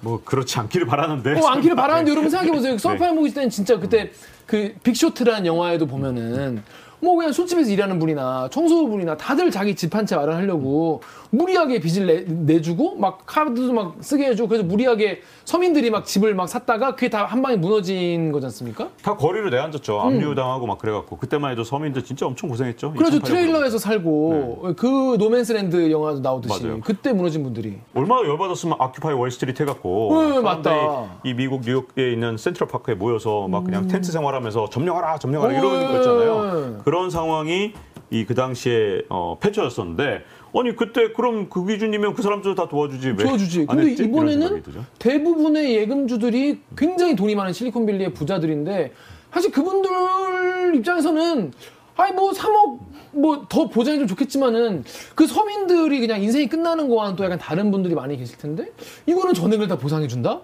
뭐 그렇지 않기를 바라는데. 어, 않기를 바라는데 여러분 생각해 보세요. 네. 서브프라임 모기지 때는 진짜 그때 그 빅쇼트라는 영화에도 보면은 뭐 그냥 술집에서 일하는 분이나 청소부분이나 다들 자기 집 한 채 마련하려고 무리하게 빚을 내, 내주고 막 카드도 막 쓰게 해주고 그래서 무리하게 서민들이 막 집을 막 샀다가 그게 다 한 방에 무너진 거지 않습니까? 다 거리로 내앉았죠. 압류당하고 막 그래갖고 그때만 해도 서민들 진짜 엄청 고생했죠. 그래서 2008 년으로. 트레일러에서 살고 그 노매드랜드 영화도 나오듯이 맞아요. 그때 무너진 분들이 얼마나 열받았으면 Occupy Wall Street 해갖고 네, 사람들이 맞다. 이 미국 뉴욕에 있는 센트럴 파크에 모여서 막 그냥 음. 텐트 생활하면서 점령하라 점령하라 네. 이러는 거였잖아요. 그런 상황이 이 그 당시에 어, 펼쳐졌었는데 아니 그때 그럼 그 기준이면 그 사람들 다 도와주지 왜 도와주지. 안 근데 했지? 이번에는. 대부분의 예금주들이 굉장히 돈이 많은 실리콘밸리의 부자들인데 사실 그분들 입장에서는 아니 뭐 3억 뭐 더 보장이 좀 좋겠지만은 그 서민들이 그냥 인생이 끝나는 거와는 또 약간 다른 분들이 많이 계실 텐데 이거는 전액을 다 보상해 준다?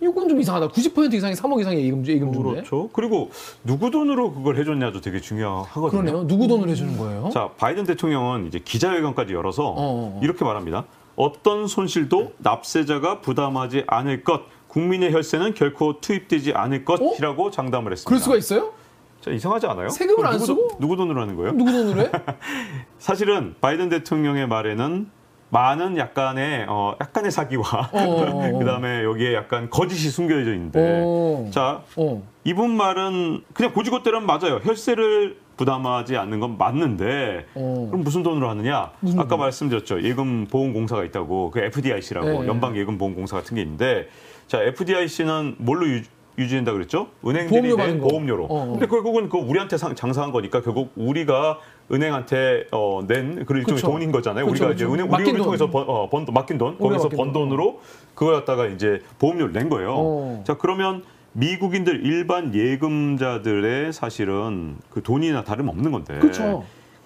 이건 좀 이상하다. 90% 이상이 3억 이상의 예금 예금주인데. 그렇죠. 그리고 누구 돈으로 그걸 해줬냐도 되게 중요하거든요. 그러네요. 누구 돈을 해주는 거예요? 자, 바이든 대통령은 이제 기자회견까지 열어서 어, 어. 이렇게 말합니다. 어떤 손실도 납세자가 부담하지 않을 것, 국민의 혈세는 결코 투입되지 않을 것이라고 장담을 했습니다. 어? 그럴 수가 있어요? 자, 이상하지 않아요? 세금을 안 누구 쓰고? 돈- 누구 돈으로 하는 거예요? 누구 돈으로 해? 사실은 바이든 대통령의 말에는 많은 약간의 어, 약간의 사기와 어, 어, 어. 그다음에 여기에 약간 거짓이 숨겨져 있는데 어. 자 어. 이분 말은 그냥 고지고대로는 맞아요. 혈세를 부담하지 않는 건 맞는데 어. 그럼 무슨 돈으로 하느냐? 무슨 아까 돈? 말씀드렸죠. 예금 보험공사가 있다고 그 FDIC라고 네. 연방 예금 보험공사 같은 게 있는데 자 FDIC는 뭘로 유, 유지된다 그랬죠? 은행들이 보험료 낸 거. 보험료로. 어, 어. 근데 결국은 그 우리한테 상- 장사한 거니까 결국 우리가 은행한테 어, 낸 그런 일종의 그쵸. 돈인 거잖아요. 그쵸, 우리가 그쵸. 이제 은행 맡긴 우리 돈. 통해서 번, 어, 번, 맡긴 돈 거기서 번 돈. 돈으로 그걸 갖다가 이제 보험료를 낸 거예요. 어. 자 그러면 미국인들 일반 예금자들의 사실은 그 돈이나 다름 없는 건데.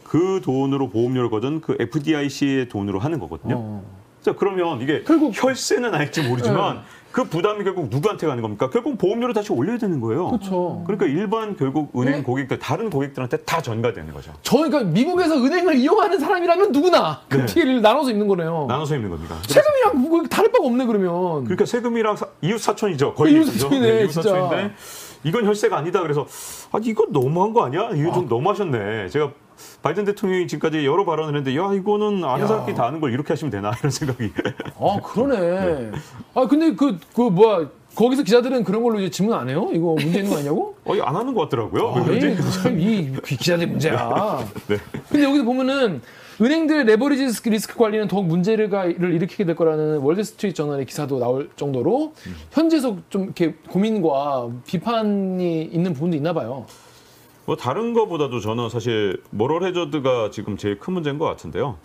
그 돈으로 보험료를 거둔 그 FDIC의 돈으로 하는 거거든요. 어. 자 그러면 이게 결국- 혈세는 아닐지 모르지만 네. 그 부담이 결국 누구한테 가는 겁니까? 결국 보험료를 다시 올려야 되는 거예요. 그렇죠. 그러니까 일반 결국 은행 네. 고객들 다른 고객들한테 다 전가되는 거죠. 저 그러니까 미국에서 은행을 이용하는 사람이라면 누구나 그 네. 피해를 나눠서 입는 거네요. 나눠서 입는 겁니다. 세금이랑 뭐 다를 바가 없네 그러면. 그러니까 세금이랑 사- 이웃 사촌이죠. 거의 이웃? 사촌이네, 이웃 진짜. 사촌인데 이건 혈세가 아니다. 그래서 아 이건 너무한 거 아니야? 이거 좀 너무하셨네. 제가 바이든 대통령이 지금까지 여러 발언을 했는데 야 이거는 아는 야. 사람끼리 다 아는 걸 이렇게 하시면 되나 이런 생각이. 아 그러네. 아 근데 그그 뭐야 거기서 기자들은 그런 걸로 이제 질문 안 해요? 이거 문제 있는 거 아니냐고? 거의 안 하는 것 같더라고요. 아, 그런지. 참, 이 기자들 문제야. 네. 근데 여기서 보면은 은행들의 레버리지 리스크, 리스크 관리는 더욱 문제를 일으키게 될 거라는 월스트리트 저널의 기사도 나올 정도로 현지서 좀 이렇게 고민과 비판이 있는 부분도 있나 봐요. 뭐 다른 거보다도 저는 사실 모럴 해저드가 지금 제일 큰 문제인 것 같은데요.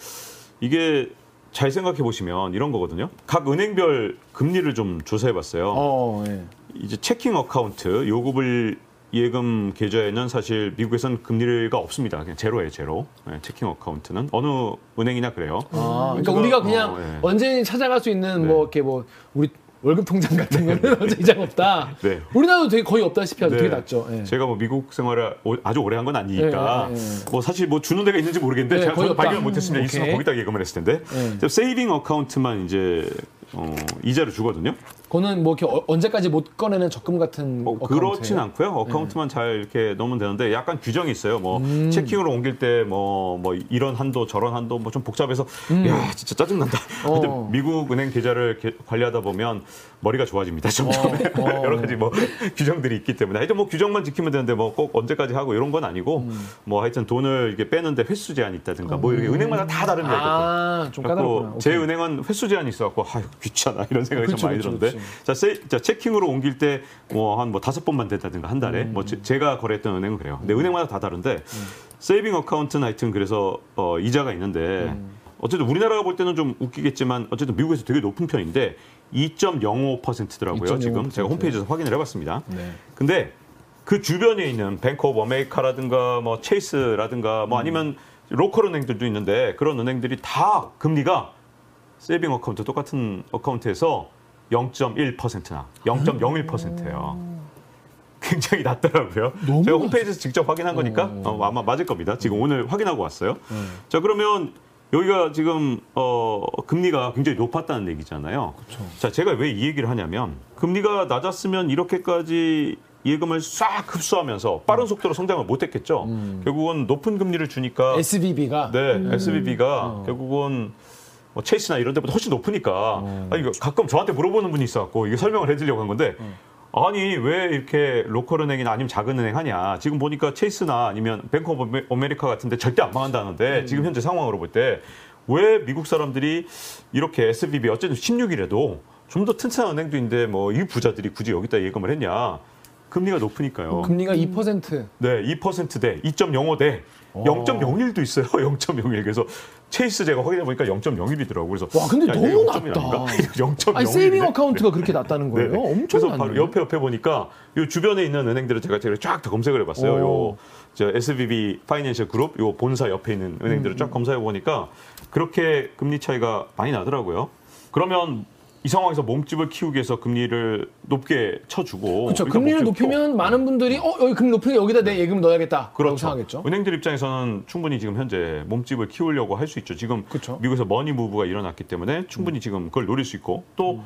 이게 잘 생각해 보시면 이런 거거든요. 각 은행별 금리를 좀 조사해 봤어요. 어, 예. 이제 checking account 요구불 예금 계좌에는 사실 미국에서는 금리가 없습니다. 그냥 제로예요, 제로. 네, checking account는 어느 은행이나 그래요. 아, 그러니까 우리가 그냥 어, 예. 언제든지 찾아갈 수 있는 네. 뭐 이렇게 뭐 우리 월급 통장 같은 거는 언제 이자 없다. 네. 우리나라도 되게 거의 없다시피 하죠. 네. 되게 낮죠. 예. 제가 뭐 미국 생활을 오- 아주 오래 한 건 아니니까 예, 예, 예. 뭐 사실 뭐 주는 데가 있는지 모르겠는데 네, 제가 거의. 발견을 못했습니다. 음, 있으면. 거기다 예금을 했을 텐데 세이빙 어카운트만 이제 어, 이자를 주거든요. 그거는 뭐 이렇게 어- 언제까지 못 꺼내는 적금 같은 어? 그렇진 않고요. 어카운트만 잘 이렇게 넣으면 되는데 약간 규정이 있어요. 뭐 음. 체킹으로 옮길 때 뭐뭐 이런 한도 저런 한도 뭐 좀 복잡해서 야 진짜 짜증 난다. 음. 어. 미국 은행 계좌를 게- 관리하다 보면 머리가 좋아집니다. 점점 어. 여러 가지 뭐 규정들이 있기 때문에 하여튼 뭐 규정만 지키면 되는데 뭐 꼭 언제까지 하고 이런 건 아니고 음. 뭐 하여튼 돈을 이게 빼는데 횟수 제한이 있다든가 뭐 이렇게 은행마다 다 다릅니다. 이것도. 아, 좀 까다롭구나. 제. 은행은 횟수 제한이 있어갖고 아유 귀찮아 이런 생각이 그쵸, 좀 많이 그쵸, 들었는데 그쵸. 자, 세, 자 checking으로 옮길 때 뭐한뭐 다섯 번만 된다든가 한 달에 음. 뭐 제, 가 거래했던 은행은 그래요. 근데 은행마다 다 다른데 saving account는 하여튼 그래서 어, 이자가 있는데 음. 어쨌든 우리나라가 볼 때는 좀 웃기겠지만 어쨌든 미국에서 되게 높은 편인데 2.05%더라고요. 지금 2.05%. 제가 홈페이지에서 확인을 해봤습니다. 네. 근데 그 주변에 있는 뱅크 오브 아메리카라든가 뭐 체이스라든가 뭐 아니면 local 은행들도 있는데 그런 은행들이 다 금리가 saving account 똑같은 account에서 0.1%나 0.01%예요. 굉장히 낮더라고요. 제가 낮- 홈페이지에서 직접 확인한 거니까 어, 아마 맞을 겁니다. 지금 오늘 확인하고 왔어요. 자 그러면 여기가 지금 어, 금리가 굉장히 높았다는 얘기잖아요. 자 제가 왜 이 얘기를 하냐면 금리가 낮았으면 이렇게까지 예금을 싹 흡수하면서 빠른 속도로 성장을 못했겠죠. 결국은 높은 금리를 주니까 SVB가 네, SVB가 결국은 뭐 체이스나 이런 데보다 훨씬 높으니까 아, 이거 가끔 저한테 물어보는 분이 있어갖고 이게 설명을 해드리려고 한 건데 아니 왜 이렇게 local 은행이나 아니면 작은 은행 하냐 지금 보니까 체이스나 아니면 뱅크 오브 아메리카 같은데 절대 안 망한다는데 지금 현재 상황으로 볼 때 왜 미국 사람들이 이렇게 SVB 어쨌든 16위래도 좀 더 튼튼한 은행도 있는데 뭐 이 부자들이 굳이 여기다 예금을 했냐 금리가 높으니까요. 금리가 2%. 네, 2%대, 2.05대, 어. 0.01도 있어요. 0.01. 그래서 체이스 제가 확인해 보니까 0.01이더라고요. 그래서 와, 근데 야, 너무 0.1 낮다. 아닌가? 0.01. 아니 saving account가 그렇게 낮다는 거예요? 네. 엄청 그래서 낮네. 바로 옆에 옆에 보니까 요 주변에 있는 은행들을 제가 제가 쫙 다 검색을 해봤어요. 오. 요저 SVB 파이낸셜 그룹 요 본사 옆에 있는 은행들을 음. 쫙 검사해 보니까 그렇게 금리 차이가 많이 나더라고요. 그러면 이 상황에서 몸집을 키우기 위해서 금리를 높게 쳐주고 그렇죠. 우리가 금리를 높이면 많은 분들이 어 여기 금리 높으니까 여기다 내 예금 넣어야겠다. 그렇죠. 생각하겠죠. 은행들 입장에서는 충분히 지금 현재 몸집을 키우려고 할 수 있죠. 지금 그렇죠. 미국에서 머니 무브가 일어났기 때문에 충분히 지금 그걸 노릴 수 있고 또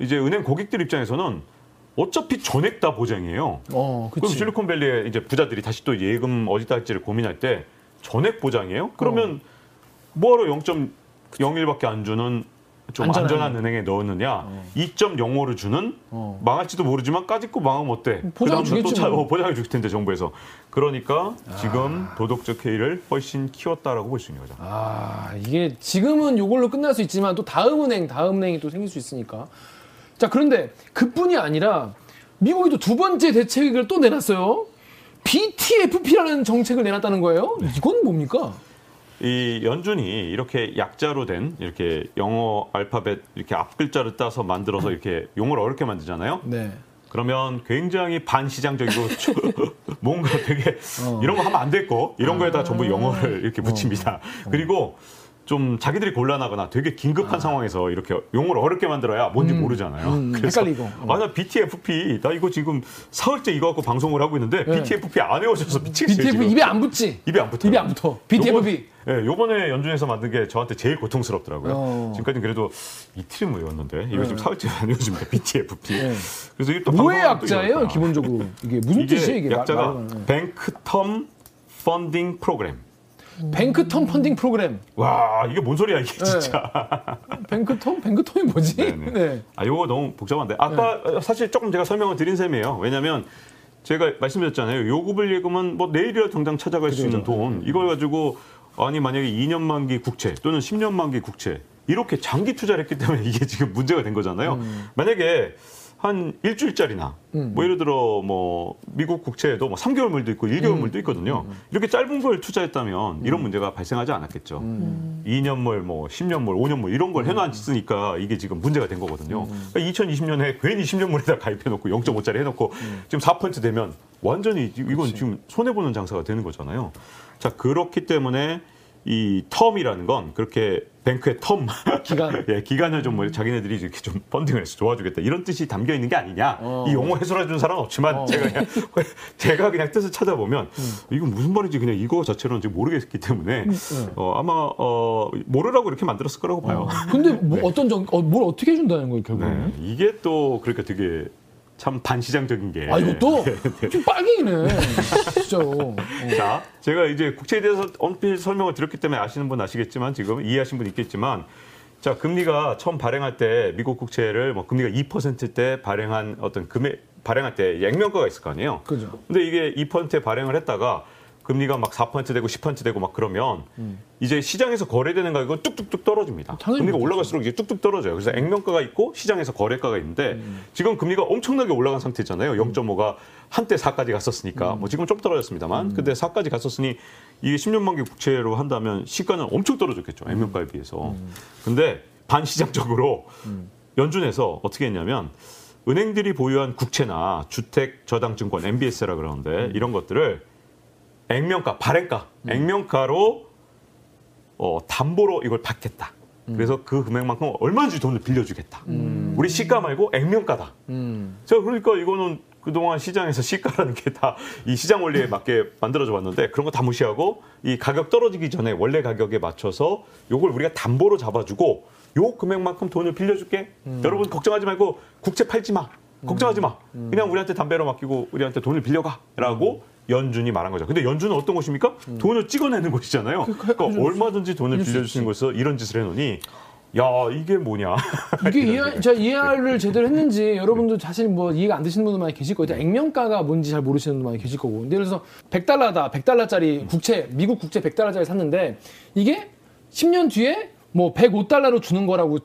이제 은행 고객들 입장에서는 어차피 전액 다 보장이에요. 어, 그럼 그렇지. 실리콘밸리의 이제 부자들이 다시 또 예금 어디다 할지를 고민할 때 전액 보장이에요. 그러면 뭐하러 0.01밖에 안 주는 좀 안전한 안전한, 은행에 넣었느냐? 2.05를 주는 어. 망할지도 모르지만 까짓 거 망하면 어때? 보장 그다음에 또 주겠지 차- 뭐. 어, 보장해 줄 텐데 정부에서. 그러니까 지금 도덕적 해이를 훨씬 키웠다라고 볼 수 있는 거죠. 아 이게 지금은 이걸로 끝날 수 있지만 또 다음 은행 다음 은행이 또 생길 수 있으니까 자 그런데 그뿐이 아니라 미국이 또 두 번째 대책을 또 내놨어요 BTFP라는 정책을 내놨다는 거예요 이건 뭡니까 이 연준이 이렇게 약자로 된 이렇게 영어 알파벳 이렇게 앞 글자를 따서 만들어서 이렇게 용어를 어렵게 만들잖아요. 네 그러면 굉장히 반시장적이고 뭔가 되게 어. 이런 거 하면 안될거 이런 거에다 전부 영어를 이렇게 붙입니다. 그리고 좀 자기들이 곤란하거나 되게 긴급한 상황에서 이렇게 용어를 어렵게 만들어야 뭔지 모르잖아요. 음, 헷갈리고. 어. 아, 나 BTFP 나 이거 지금 사흘째 이거 갖고 방송을 하고 있는데 네. BTFP 안 외워져서 미치겠어요. BTF 지금. 입에 안 붙지 입에 안 붙어요. 입에 안 붙어 BTFP 예, 요번에 연준에서 만든 게 저한테 제일 고통스럽더라고요. 어. 지금까지는 그래도 이틀은 외웠는데 이거 지금 사흘째 안 외워집니다. BTFP. 네. 그래서 이게 또 뭐의 약자예요. 기본적으로 이게 무슨 이게 뜻이에요 이게 약자가. 뱅크텀 펀딩 프로그램. 뱅크텀 펀딩 프로그램 와 이게 뭔 소리야 이게 진짜. 뱅크텀 뱅크텀이 뭐지 네네. 네. 아 요거 너무 복잡한데 아까 어, 사실 조금 제가 설명을 드린 셈이에요. 왜냐하면 제가 말씀드렸잖아요. 요구불 예금은 뭐 내일이라 당장 찾아갈 수 있는 돈 이걸 가지고 아니 만약에 2년 만기 국채 또는 10년 만기 국채 이렇게 장기 투자를 했기 때문에 이게 지금 문제가 된 거잖아요. 만약에 한 일주일짜리나 뭐 예를 들어 뭐 미국 국채에도 뭐 3개월 물도 있고 1개월 물도 있거든요. 이렇게 짧은 걸 투자했다면 이런 문제가 발생하지 않았겠죠. 2년물 뭐 10년물 5년물 이런 걸 해놨으니까 이게 지금 문제가 된 거거든요. 그러니까 2020년에 괜히 10년물에다 가입해 놓고 0.5짜리 해 놓고 지금 4% 되면 완전히 이건 지금 손해 보는 장사가 되는 거잖아요. 자, 그렇기 때문에 이 텀이라는 건 그렇게 뱅크의 텀. 기간. 예, 기간을 좀 뭐 자기네들이 이렇게 좀 펀딩을 해서 도와주겠다. 이런 뜻이 담겨 있는 게 아니냐. 어. 이 용어 해설해 준 사람은 없지만 제가 그냥 제가 그냥 뜻을 찾아보면 이건 무슨 말인지 그냥 이거 자체로는 지금 모르겠기 때문에 어, 아마 어, 모르라고 이렇게 만들었을 거라고 봐요. 근데 뭐 어떤 정, 어, 뭘 어떻게 해준다는 거예요 결국은 네, 이게 또 그러니까 되게 참 반시장적인 게. 아 이것도 좀 빨갱이네 진짜로 어. 자, 제가 이제 국채에 대해서 언필 설명을 드렸기 때문에 아시는 분 아시겠지만 지금 이해하신 분 있겠지만 자 금리가 처음 발행할 때 미국 국채를 뭐 금리가 2%대 발행한 어떤 금액 발행할 때 액면가가 있을 거 아니에요. 그죠. 근데 이게 2%에 발행을 했다가 금리가 막 4% 되고 10% 되고 막 그러면 이제 시장에서 거래되는 가격은 뚝뚝뚝 떨어집니다. 당연히 금리가 그렇죠. 올라갈수록 이제 뚝뚝 떨어져요. 그래서 액면가가 있고 시장에서 거래가가 있는데 지금 금리가 엄청나게 올라간 상태잖아요. 0.5가 한때 4까지 갔었으니까 뭐 지금 좀 떨어졌습니다만 근데 4까지 갔었으니 이게 10년 만기 국채로 한다면 시가는 엄청 떨어졌겠죠. 액면가에 비해서. 근데 반시장적으로 연준에서 어떻게 했냐면 은행들이 보유한 국채나 주택 저당 증권 MBS라 그러는데 이런 것들을 액면가, 발행가, 액면가로 어, 담보로 이걸 받겠다. 그래서 그 금액만큼 얼마든지 돈을 빌려주겠다. 우리 시가 말고 액면가다. 음. 자, 그러니까 이거는 그동안 시장에서 시가라는 게 다 이 시장 원리에 맞게 만들어져 왔는데 그런 거 다 무시하고 이 가격 떨어지기 전에 원래 가격에 맞춰서 요걸 우리가 담보로 잡아주고 요 금액만큼 돈을 빌려줄게. 여러분 걱정하지 말고 국채 팔지 마. 걱정하지 마. 그냥 우리한테 담배로 맡기고 우리한테 돈을 빌려가라고 연준이 말한 거죠. 근데 연준은 어떤 곳입니까? 돈을 찍어내는 곳이잖아요. 그러니까 얼마든지 돈을 빌려주시는 곳에서 이런 짓을 해놓으니 야 이게 뭐냐? 이게 이해, 제가 이해를 제대로 했는지 여러분들 사실 뭐 이해가 안 되시는 분들 많이 계실 거예요. 액면가가 뭔지 잘 모르시는 분들 많이 계실 거고. 근데 그래서 100달러다. 100달러짜리 국채, 미국 국채 100달러짜리 샀는데 이게 10년 뒤에 뭐 105달러로 주는 거라고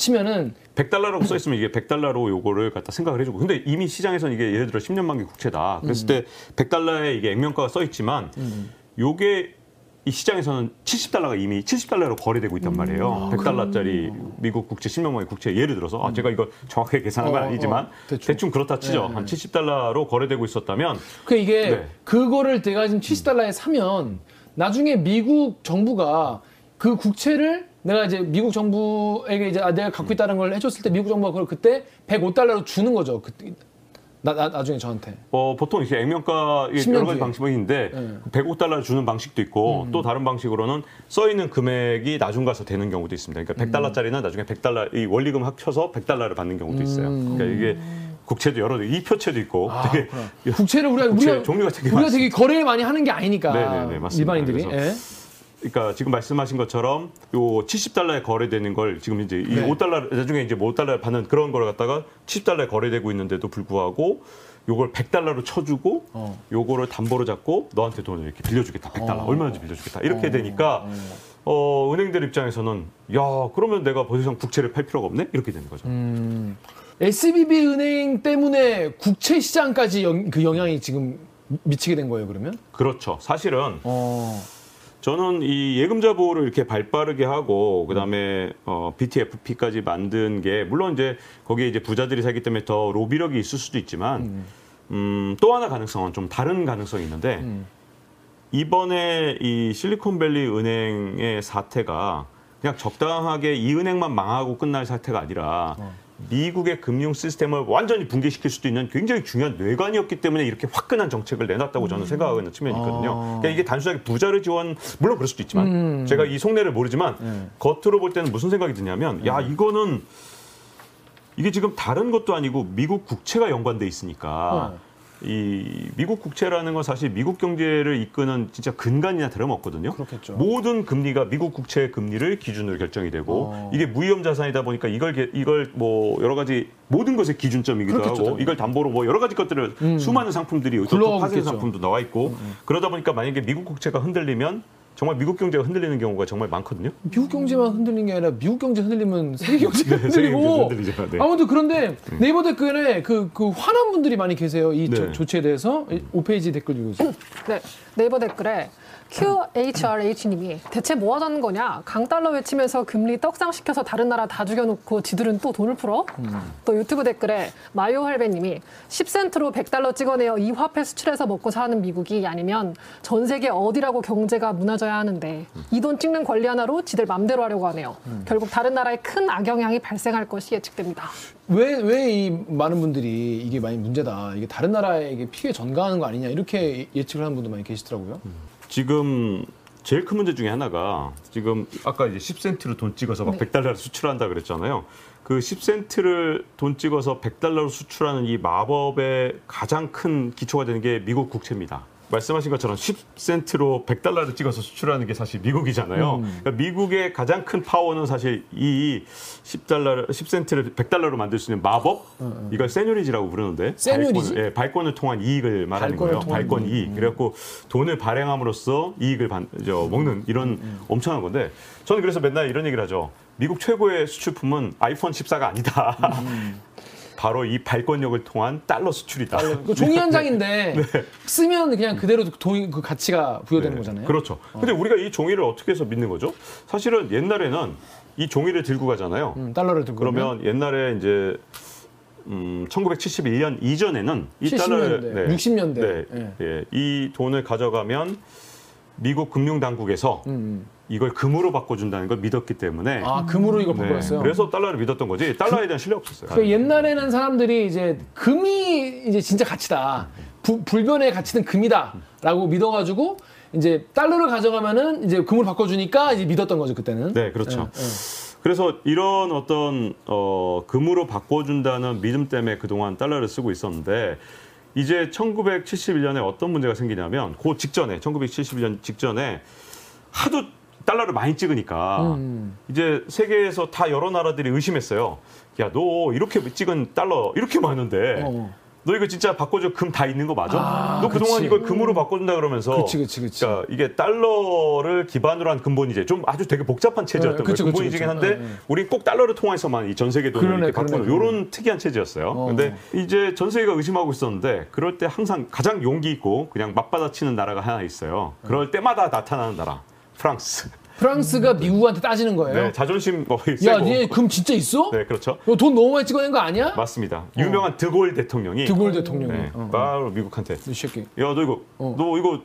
치면은 100달러라고 써 있으면 이게 100달러로 요거를 갖다 생각을 해주고 근데 이미 시장에서는 이게 예를 들어 10년 만기 국채다 그랬을 때 100달러에 이게 액면가가 써 있지만 요게 이 시장에서는 70달러가 이미 70달러로 거래되고 있단 말이에요. 100달러짜리 미국 국채 10년 만기 국채 예를 들어서 아 제가 이거 정확하게 계산한 건 어, 아니지만 어, 대충. 대충. 그렇다 치죠. 한 70달러로 거래되고 있었다면 그 이게 네. 그거를 내가 지금 70달러에 사면 나중에 미국 정부가 그 국채를 내가 이제 미국 정부에게 이제 아, 내가 갖고 있다는 걸 해줬을 때 미국 정부가 그걸 그때 105달러로 주는 거죠. 그, 나, 나, 나중에 저한테. 어, 보통 이렇게 액면가 이게 10년 여러 가지. 방식이 있는데 네. 105달러를 주는 방식도 있고 또 다른 방식으로는 써 있는 금액이 나중 가서 되는 경우도 있습니다. 그러니까 100달러짜리는 나중에 100달러 이 원리금 합쳐서 100달러를 받는 경우도 있어요. 그러니까 이게 국채도 여러 이 표채도 있고 아, 되게. 국채를 우리가 국채 우리가 종류가 되게 우리가 많습니다. 되게 거래를 많이 하는 게 아니니까 네네네, 맞습니다. 일반인들이. 예. 그러니까 지금 말씀하신 것처럼 요 70달러에 거래되는 걸 지금 이제 이 네. 5달러 나중에 이제 뭐 5달러 받는 그런 걸 갖다가 70달러에 거래되고 있는데도 불구하고 요걸 100달러로 쳐주고 어. 요거를 담보로 잡고 너한테 돈을 이렇게 빌려주겠다 100달러 어. 얼마든지 빌려주겠다 이렇게 어. 되니까 어, 은행들 입장에서는 야 그러면 내가 더 이상 국채를 팔 필요가 없네 이렇게 되는 거죠. 음. SBB 은행 때문에 국채 시장까지 영, 그 영향이 지금 미치게 된 거예요, 그러면? 그렇죠. 사실은 어. 저는 이 예금자 보호를 이렇게 발빠르게 하고 그다음에 어, BTFP까지 만든 게 물론 이제 거기에 이제 부자들이 살기 때문에 더 로비력이 있을 수도 있지만 음, 또 하나 가능성은 좀 다른 가능성이 있는데 음. 이번에 이 실리콘밸리 은행의 사태가 그냥 적당하게 이 은행만 망하고 끝날 사태가 아니라 미국의 금융 시스템을 완전히 붕괴시킬 수도 있는 굉장히 중요한 뇌관이었기 때문에 이렇게 화끈한 정책을 내놨다고 저는 생각하고 있는 측면이 있거든요. 아. 그러니까 이게 단순하게 부자를 지원 물론 그럴 수도 있지만 음. 제가 이 속내를 모르지만 네. 겉으로 볼 때는 무슨 생각이 드냐면 야 이거는 이게 지금 다른 것도 아니고 미국 국채가 연관돼 있으니까 어. 이 미국 국채라는 건 사실 미국 경제를 이끄는 진짜 근간이나 다름없거든요. 그렇겠죠. 모든 금리가 미국 국채 금리를 기준으로 결정이 되고 어. 이게 무위험 자산이다 보니까 이걸 게- 이걸 뭐 여러 가지 모든 것의 기준점이기도 그렇겠죠, 하고 당연히. 이걸 담보로 뭐 여러 가지 것들을 음. 수많은 상품들이 또 파생. 음, 상품도 나와 있고 그러다 보니까 만약에 미국 국채가 흔들리면 정말 미국 경제가 흔들리는 경우가 정말 많거든요. 미국 경제만 흔들린 게 아니라 미국 경제 흔들리면 세계 경제가 네, 흔들리고. 네. 아무튼 그런데 네이버 댓글에 그, 그 화난 분들이 많이 계세요. 이 조- 네. 조치에 대해서 5페이지 댓글 읽으세요. 네, 네이버 댓글에 QHRH님이 대체 뭐 하자는 거냐? 강달러 외치면서 금리 떡상시켜서 다른 나라 다 죽여놓고 지들은 또 돈을 풀어? 또 유튜브 댓글에 마요 할배님이 10센트로 100달러 찍어내어 이 화폐 수출해서 먹고 사는 미국이 아니면 전 세계 어디라고 경제가 무너져야 하는데 이 돈 찍는 권리 하나로 지들 맘대로 하려고 하네요. 결국 다른 나라에 큰 악영향이 발생할 것이 예측됩니다. 왜 왜 이 많은 분들이 이게 많이 문제다. 이게 다른 나라에게 피해 전가하는 거 아니냐 이렇게 예측을 하는 분도 많이 계시더라고요. 지금 제일 큰 문제 중에 하나가 지금 아까 이제 10센트로 돈 찍어서 막 네. 100달러를 수출한다 그랬잖아요. 그 10센트를 돈 찍어서 100달러로 수출하는 이 마법의 가장 큰 기초가 되는 게 미국 국채입니다. 말씀하신 것처럼 10센트로 100달러를 찍어서 수출하는 게 사실 미국이잖아요. 음. 그러니까 미국의 가장 큰 파워는 사실 이 10달러, 10센트를 100달러로 만들 수 있는 마법? 이걸 세뇨리지라고 부르는데. 어, 세뇨리지? 발권, 예, 발권을 통한 이익을 말하는 거예요. 발권 이익. 이익. 그래갖고 돈을 발행함으로써 이익을 반, 저, 먹는 이런 엄청난 건데 저는 그래서 맨날 이런 얘기를 하죠. 미국 최고의 수출품은 아이폰 14가 아니다. 바로 이 발권력을 통한 달러 수출이다. 그 종이 한 장인데 쓰면 그냥 그대로 돈, 그 가치가 부여되는 네, 거잖아요. 그렇죠. 근데 우리가 이 종이를 어떻게 해서 믿는 거죠? 사실은 옛날에는 이 종이를 들고 가잖아요. 음, 달러를 들고 그러면 옛날에 이제 음, 1971년 이전에는 이 70년대, 달러를 60년대. 네, 예. 예, 이 돈을 가져가면 미국 금융 당국에서 음, 음. 이걸 금으로 바꿔준다는 걸 믿었기 때문에 아 금으로 이걸 네, 바꿔놨어요. 그래서 달러를 믿었던 거지 달러에 대한 신뢰 없었어요. 그 옛날에는 사람들이 이제 금이 이제 진짜 가치다. 부- 불변의 가치는 금이다라고 믿어가지고 이제 달러를 가져가면은 이제 금으로 바꿔주니까 이제 믿었던 거죠 그때는. 네, 그렇죠. 예, 예. 그래서 이런 어떤 어, 금으로 바꿔준다는 믿음 때문에 그동안 달러를 쓰고 있었는데 이제 1971년에 어떤 문제가 생기냐면 그 직전에 1971년 직전에 하도 달러를 많이 찍으니까 음. 이제 세계에서 다 여러 나라들이 의심했어요. 야, 너 이렇게 찍은 달러 이렇게 많은데 어. 너 이거 진짜 바꿔줘 금 다 있는 거 맞아? 아, 너 그동안 그치. 이걸 금으로 바꿔준다 그러면서 그치, 그치, 그치. 그러니까 이게 달러를 기반으로 한 근본이제 좀 아주 되게 복잡한 체제였던 네, 거예요. 근본이긴 그치. 한데 네, 네. 우린 꼭 달러를 통해서만 이 전 세계 돈을 그러네, 이렇게 바꾸는 그러네, 이런 특이한 체제였어요. 어. 근데 이제 전 세계가 의심하고 있었는데 그럴 때 항상 가장 용기 있고 그냥 맞받아치는 나라가 하나 있어요. 그럴 때마다 나타나는 나라 프랑스. 프랑스가 미국한테 따지는 거예요. 네, 자존심 뭐 야, 세고. 니네 금 진짜 있어? 네, 그렇죠. 너 돈 너무 많이 찍어낸 거 아니야? 맞습니다. 유명한 드골 대통령이 드골 대통령이. 네, 어. 바로 미국한테 이 새끼. 야, 너 이거, 어. 너 이거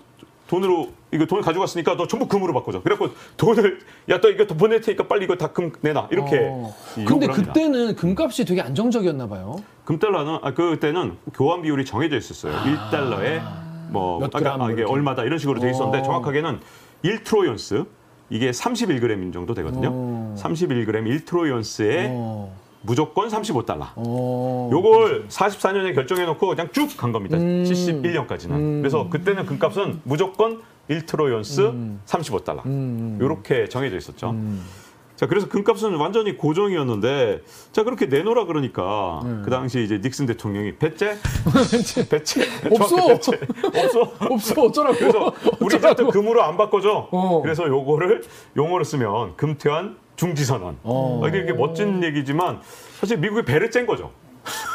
돈으로 이거 돈을 가져갔으니까 너 전부 금으로 바꿔줘. 그래갖고 돈을 야 너 이거 더 보낼 테니까 빨리 이거 다 금 내놔 이렇게. 어. 이 근데 요구를 합니다. 그때는 금값이 되게 안정적이었나 봐요. 금달러는 아, 그때는 교환 비율이 정해져 있었어요. 1달러에 뭐몇 아까 그램 아, 이게 이렇게. 얼마다 이런 식으로 돼 있었는데 어. 정확하게는 1 트로이온스 이게 31g 정도 되거든요. 어. 31g 1트로이온스에 어. 무조건 35달러. 어. 요걸 44년에 결정해 놓고 그냥 쭉 간 겁니다. 음. 71년까지는. 음. 그래서 그때는 금값은 무조건 1트로이온스 음. 35달러. 음. 요렇게 정해져 있었죠. 음. 자, 그래서 금값은 완전히 고정이었는데, 자, 그렇게 내놓으라 그러니까, 음. 그 당시 이제 닉슨 대통령이, 배째? 배째? 없어. 배째. 없어. 없어 어쩌라고. 그래서 우리 절대 금으로 안 바꿔줘. 어. 그래서 요거를 용어로 쓰면 금태환 중지선언. 어. 아, 이게 이렇게 멋진 얘기지만, 사실 미국의 배를 짠 거죠.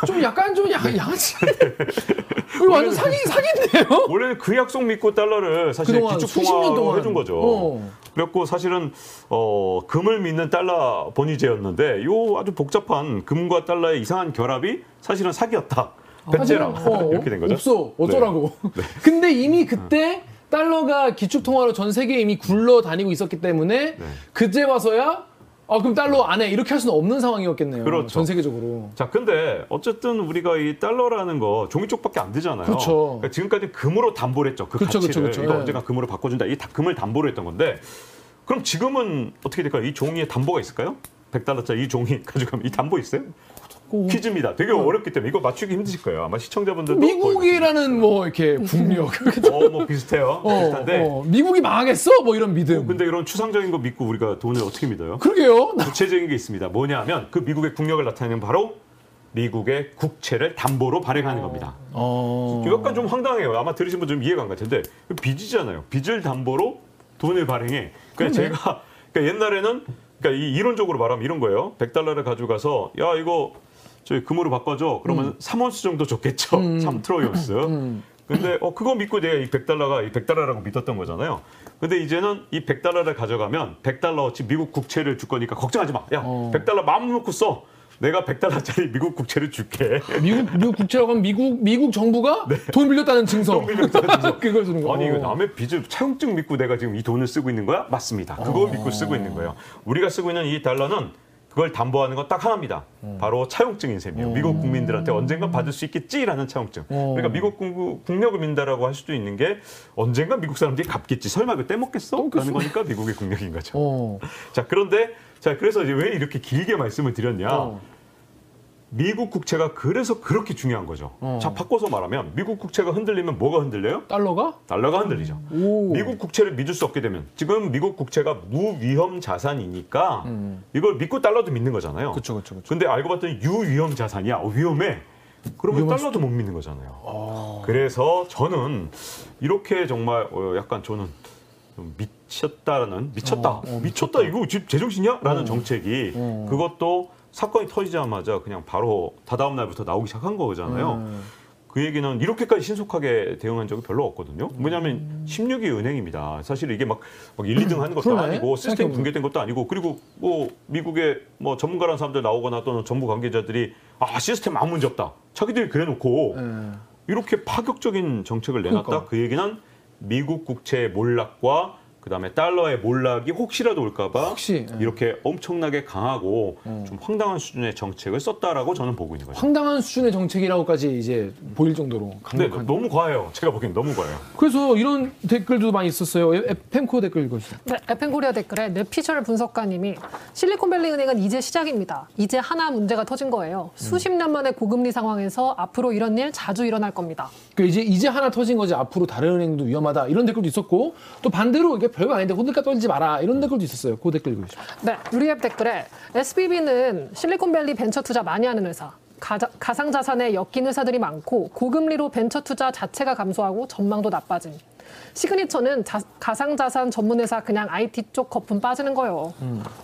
좀 약간 좀 양, 양아치. 이거 완전 사기 사기인데요. 원래는 그 약속 믿고 달러를 사실 기축 통화로 해준 거죠. 어. 그래갖고 사실은 어, 금을 믿는 달러 번이제였는데 요 아주 복잡한 금과 달러의 이상한 결합이 사실은 사기였다. 배째라 사실은, 어, 이렇게 된 거죠. 없어 어쩌라고. 근데 이미 그때 달러가 기축 통화로 전 세계에 이미 굴러 다니고 있었기 때문에 네. 그제 와서야 아 그럼 달러 안 해 이렇게 할 수는 없는 상황이었겠네요. 그렇죠. 전 세계적으로. 자, 근데 어쨌든 우리가 이 달러라는 거 종이 쪽밖에 안 되잖아요. 그렇죠. 그러니까 지금까지 금으로 담보를 했죠. 그 그렇죠, 가치를 그렇죠, 그렇죠. 이거 네. 언젠가 금으로 바꿔준다. 이 다- 금을 담보로 했던 건데 그럼 지금은 어떻게 될까요? 이 종이에 담보가 있을까요? 100달러짜리 이 종이 가져가면 이 담보 있어요? 그 퀴즈입니다. 되게 어렵기 때문에 이거 맞추기 힘드실 거예요. 아마 시청자분들도 미국이라는 뭐 이렇게 국력. 어, 뭐 비슷해요. 어, 비슷한데. 어, 미국이 망하겠어? 뭐 이런 믿음. 근데 이런 추상적인 거 믿고 우리가 돈을 어떻게 믿어요? 그러게요. 나- 구체적인 게 있습니다. 뭐냐면 그 미국의 국력을 나타내는 바로 미국의 국채를 담보로 발행하는 겁니다. 어. 약간 좀 황당해요. 아마 들으신 분들 좀 이해가 안 갈 텐데 빚이잖아요. 빚을 담보로 돈을 발행해. 그러니까 그러네. 제가 그러니까 옛날에는 그러니까 이 이론적으로 말하면 이런 거예요. 100달러를 가져가서 야 이거 저희 금으로 바꿔줘. 그러면 3원수 정도 줬겠죠. 음. 3트로이언스. 음. 근데 어 그거 믿고 내가 이 100달러가 이 100달러라고 믿었던 거잖아요. 근데 이제는 이 100달러를 가져가면 100달러어치 미국 국채를 줄 거니까 걱정하지 마. 야, 어. 100달러 마음 놓고 써. 내가 100달러짜리 미국 국채를 줄게. 미국 미국 국채라고 하면 미국 미국 정부가 돈 빌렸다는 증서. 네. 돈 빌렸다는 증서. 그걸 주는 거. 아니 이거 어. 남의 빚을 차용증 믿고 내가 지금 이 돈을 쓰고 있는 거야? 맞습니다. 그걸 어. 믿고 쓰고 있는 거예요. 우리가 쓰고 있는 이 달러는 그걸 담보하는 건 딱 하나입니다. 음. 바로 차용증 인 셈이에요. 미국 국민들한테 언젠가 받을 수 있겠지라는 차용증. 어. 그러니까 미국 국- 국력을 민다라고 할 수도 있는 게 언젠가 미국 사람들이 갚겠지. 설마 그 떼먹겠어? 라는 거니까 미국의 국력인 거죠. 어. 자 그런데 자 그래서 이제 왜 이렇게 길게 말씀을 드렸냐? 어. 미국 국채가 그래서 그렇게 중요한 거죠. 어. 자 바꿔서 말하면 미국 국채가 흔들리면 뭐가 흔들려요? 달러가? 달러가 흔들리죠. 오. 미국 국채를 믿을 수 없게 되면 지금 미국 국채가 무위험 자산이니까 음. 이걸 믿고 달러도 믿는 거잖아요. 그렇죠, 그렇죠. 근데 알고 봤더니 유위험 자산이야. 어, 위험해. 그러면 달러도 못 믿는 거잖아요. 아. 그래서 저는 이렇게 정말 어, 약간 저는 좀 미쳤다라는 미쳤다 어, 어, 미쳤다 이거 지금 제정신이야라는 어. 정책이 어. 그것도 사건이 터지자마자 그냥 바로 다다음 날부터 나오기 시작한 거잖아요. 음. 그 얘기는 이렇게까지 신속하게 대응한 적이 별로 없거든요. 왜냐하면 16위 은행입니다. 사실 이게 막, 막 1, 2등 하는 것도 음. 그러네. 아니고 시스템. 붕괴된 것도 아니고 그리고 뭐 미국의 뭐 전문가라는 사람들 나오거나 또는 정부 관계자들이 아 시스템 아무 문제 없다. 자기들이 그래놓고 예. 이렇게 파격적인 정책을 내놨다. 그러니까. 그 얘기는 미국 국채의 몰락과 그다음에 달러의 몰락이 혹시라도 올까봐 혹시, 예. 이렇게 엄청나게 강하고 좀 황당한 수준의 정책을 썼다라고 저는 보고 있는 거죠. 황당한 수준의 정책이라고까지 이제 보일 정도로 네, 강력한. 너무 과해요. 제가 보기엔 너무 과해요. 그래서 이런 댓글도 많이 있었어요. 에- 에- 펜코 댓글 읽어주세요. 네, 에펜코리아 댓글에 뇌피셜 분석가님이 실리콘밸리 은행은 이제 시작입니다. 이제 하나 문제가 터진 거예요. 수십 년 만에 고금리 상황에서 앞으로 이런 일 자주 일어날 겁니다. 그 이제 이제 하나 터진 거지 앞으로 다른 은행도 위험하다 이런 댓글도 있었고 또 반대로 이게 별거 아닌데 호들갑 떨지 마라 이런 댓글도 있었어요. 그 댓글 읽어주세요. 네, 우리앱 댓글에 SBB는 실리콘밸리 벤처 투자 많이 하는 회사. 가자- 가상 자산에 엮인 회사들이 많고 고금리로 벤처 투자 자체가 감소하고 전망도 나빠짐. 시그니처는 자- 가상자산 전문회사 그냥 IT 쪽 거품 빠지는 거예요.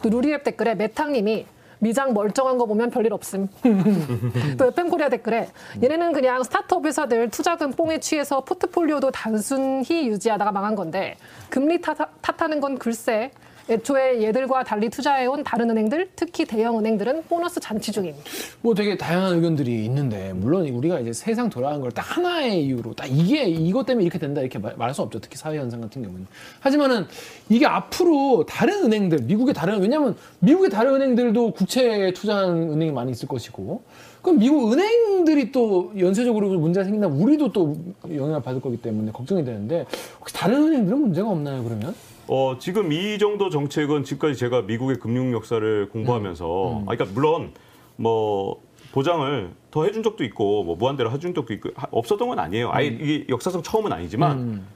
또 루리앱 댓글에 메탕님이 미장 멀쩡한 거 보면 별일 없음. 또 FM코리아 댓글에 얘네는 그냥 스타트업 회사들 투자금 뽕에 취해서 포트폴리오도 단순히 유지하다가 망한 건데 금리 탓, 탓하는 건 글쎄 애초에 얘들과 달리 투자해온 다른 은행들, 특히 대형 은행들은 보너스 잔치 중임. 뭐 되게 다양한 의견들이 있는데 물론 우리가 이제 세상 돌아가는 걸딱 하나의 이유로 딱 이게 이것 때문에 이렇게 된다 이렇게 말- 말할 수 없죠 특히 사회 현상 같은 경우는 하지만은 이게 앞으로 다른 은행들 미국의 다른 왜냐하면 미국의 다른 은행들도 국채에 투자하는 은행이 많이 있을 것이고 그럼 미국 은행들이 또 연쇄적으로 문제가 생긴다면 우리도 또 영향을 받을 거기 때문에 걱정이 되는데 혹시 다른 은행들은 문제가 없나요 그러면? 어, 지금 이 정도 정책은 지금까지 제가 미국의 금융 역사를 공부하면서, 아, 그러니까 물론 뭐 보장을 더 해준 적도 있고, 뭐 무한대로 해준 적도 있고, 하- 없었던 건 아니에요. 아예 이게 역사상 처음은 아니지만 음.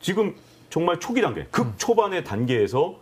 지금 정말 초기 단계, 극 초반의 단계에서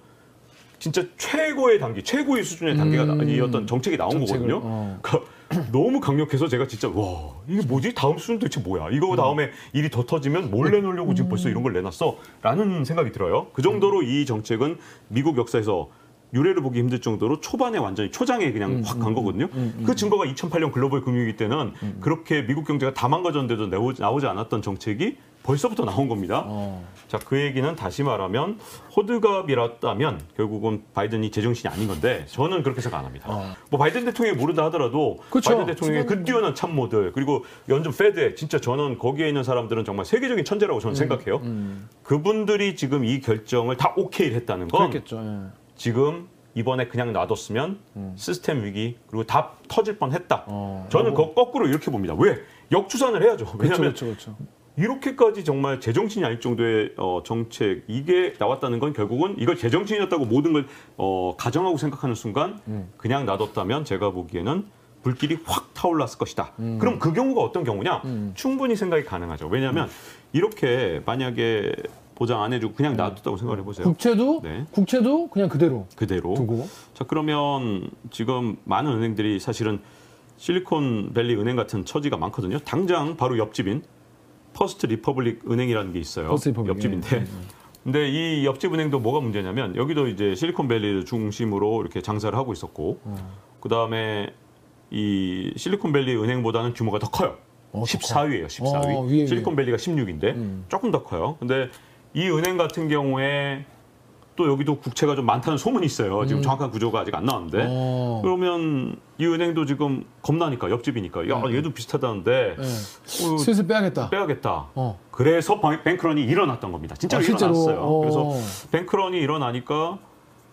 진짜 최고의 단계, 최고의 수준의 단계가 나- 이 어떤 정책이 나온 음. 정책을, 거거든요. 어. 그러니까 너무 강력해서 제가 진짜 와 이게 뭐지? 다음 수준 도대체 뭐야? 이거 다음에 일이 더 터지면 뭘 내놓으려고 지금 벌써 이런 걸 내놨어라는 생각이 들어요. 그 정도로 이 정책은 미국 역사에서 유례를 보기 힘들 정도로 초반에 완전히 초장에 그냥 확간 거거든요. 그 증거가 2008년 글로벌 금융위기 때는 그렇게 미국 경제가 다 망가졌는데도 나오지 않았던 정책이 벌써부터 나온 겁니다. 어. 자, 그 얘기는 다시 말하면 호드갑이랐다면 결국은 바이든이 제정신이 아닌 건데 저는 그렇게 생각 안 합니다. 어. 뭐 바이든 대통령이 모르다 하더라도 그쵸. 바이든 대통령의 그 뛰어난 참모들 그리고 연준 페드에 진짜 저는 거기에 있는 사람들은 정말 세계적인 천재라고 음, 저는 생각해요. 그분들이 지금 이 결정을 다 오케이 했다는 건 그렇겠죠. 예. 지금 이번에 그냥 놔뒀으면 시스템 위기 그리고 다 터질 뻔했다. 어. 저는 그 거꾸로 이렇게 봅니다. 왜? 역주산을 해야죠. 그렇죠, 왜냐하면 그렇죠, 그렇죠. 이렇게까지 정말 제정신이 아닐 정도의 어, 정책 이게 나왔다는 건 결국은 이걸 제정신이었다고 모든 걸 어, 가정하고 생각하는 순간 그냥 놔뒀다면 제가 보기에는 불길이 확 타올랐을 것이다. 그럼 그 경우가 어떤 경우냐? 충분히 생각이 가능하죠. 왜냐하면 이렇게 만약에 보장 안 해주고 그냥 놔뒀다고 생각을 해보세요. 국채도 네. 국채도 그냥 그대로 그대로. 두고 자 그러면 지금 많은 은행들이 사실은 실리콘밸리 은행 같은 처지가 많거든요. 당장 바로 옆집인 퍼스트 리퍼블릭 은행이라는 게 있어요. 퍼스트 리퍼블릭, 옆집인데. 예, 예. 근데 이 옆집 은행도 뭐가 문제냐면 여기도 이제 실리콘밸리를 중심으로 이렇게 장사를 하고 있었고 어. 그다음에 이 실리콘밸리 은행보다는 규모가 더 커요. 어, 더 14위예요. 14위. 어, 위에. 실리콘밸리가 16위인데 음. 조금 더 커요. 근데 이 은행 같은 경우에 또 여기도 국채가 좀 많다는 소문이 있어요. 지금 정확한 구조가 아직 안 나왔는데 음. 어. 그러면 이 은행도 지금 겁나니까 옆집이니까 야 얘도 비슷하다는데 네. 어, 슬슬 빼야겠다. 빼야겠다. 어. 그래서 방- 뱅크런이 일어났던 겁니다. 진짜로 아, 실제로? 일어났어요. 어. 그래서 뱅크런이 일어나니까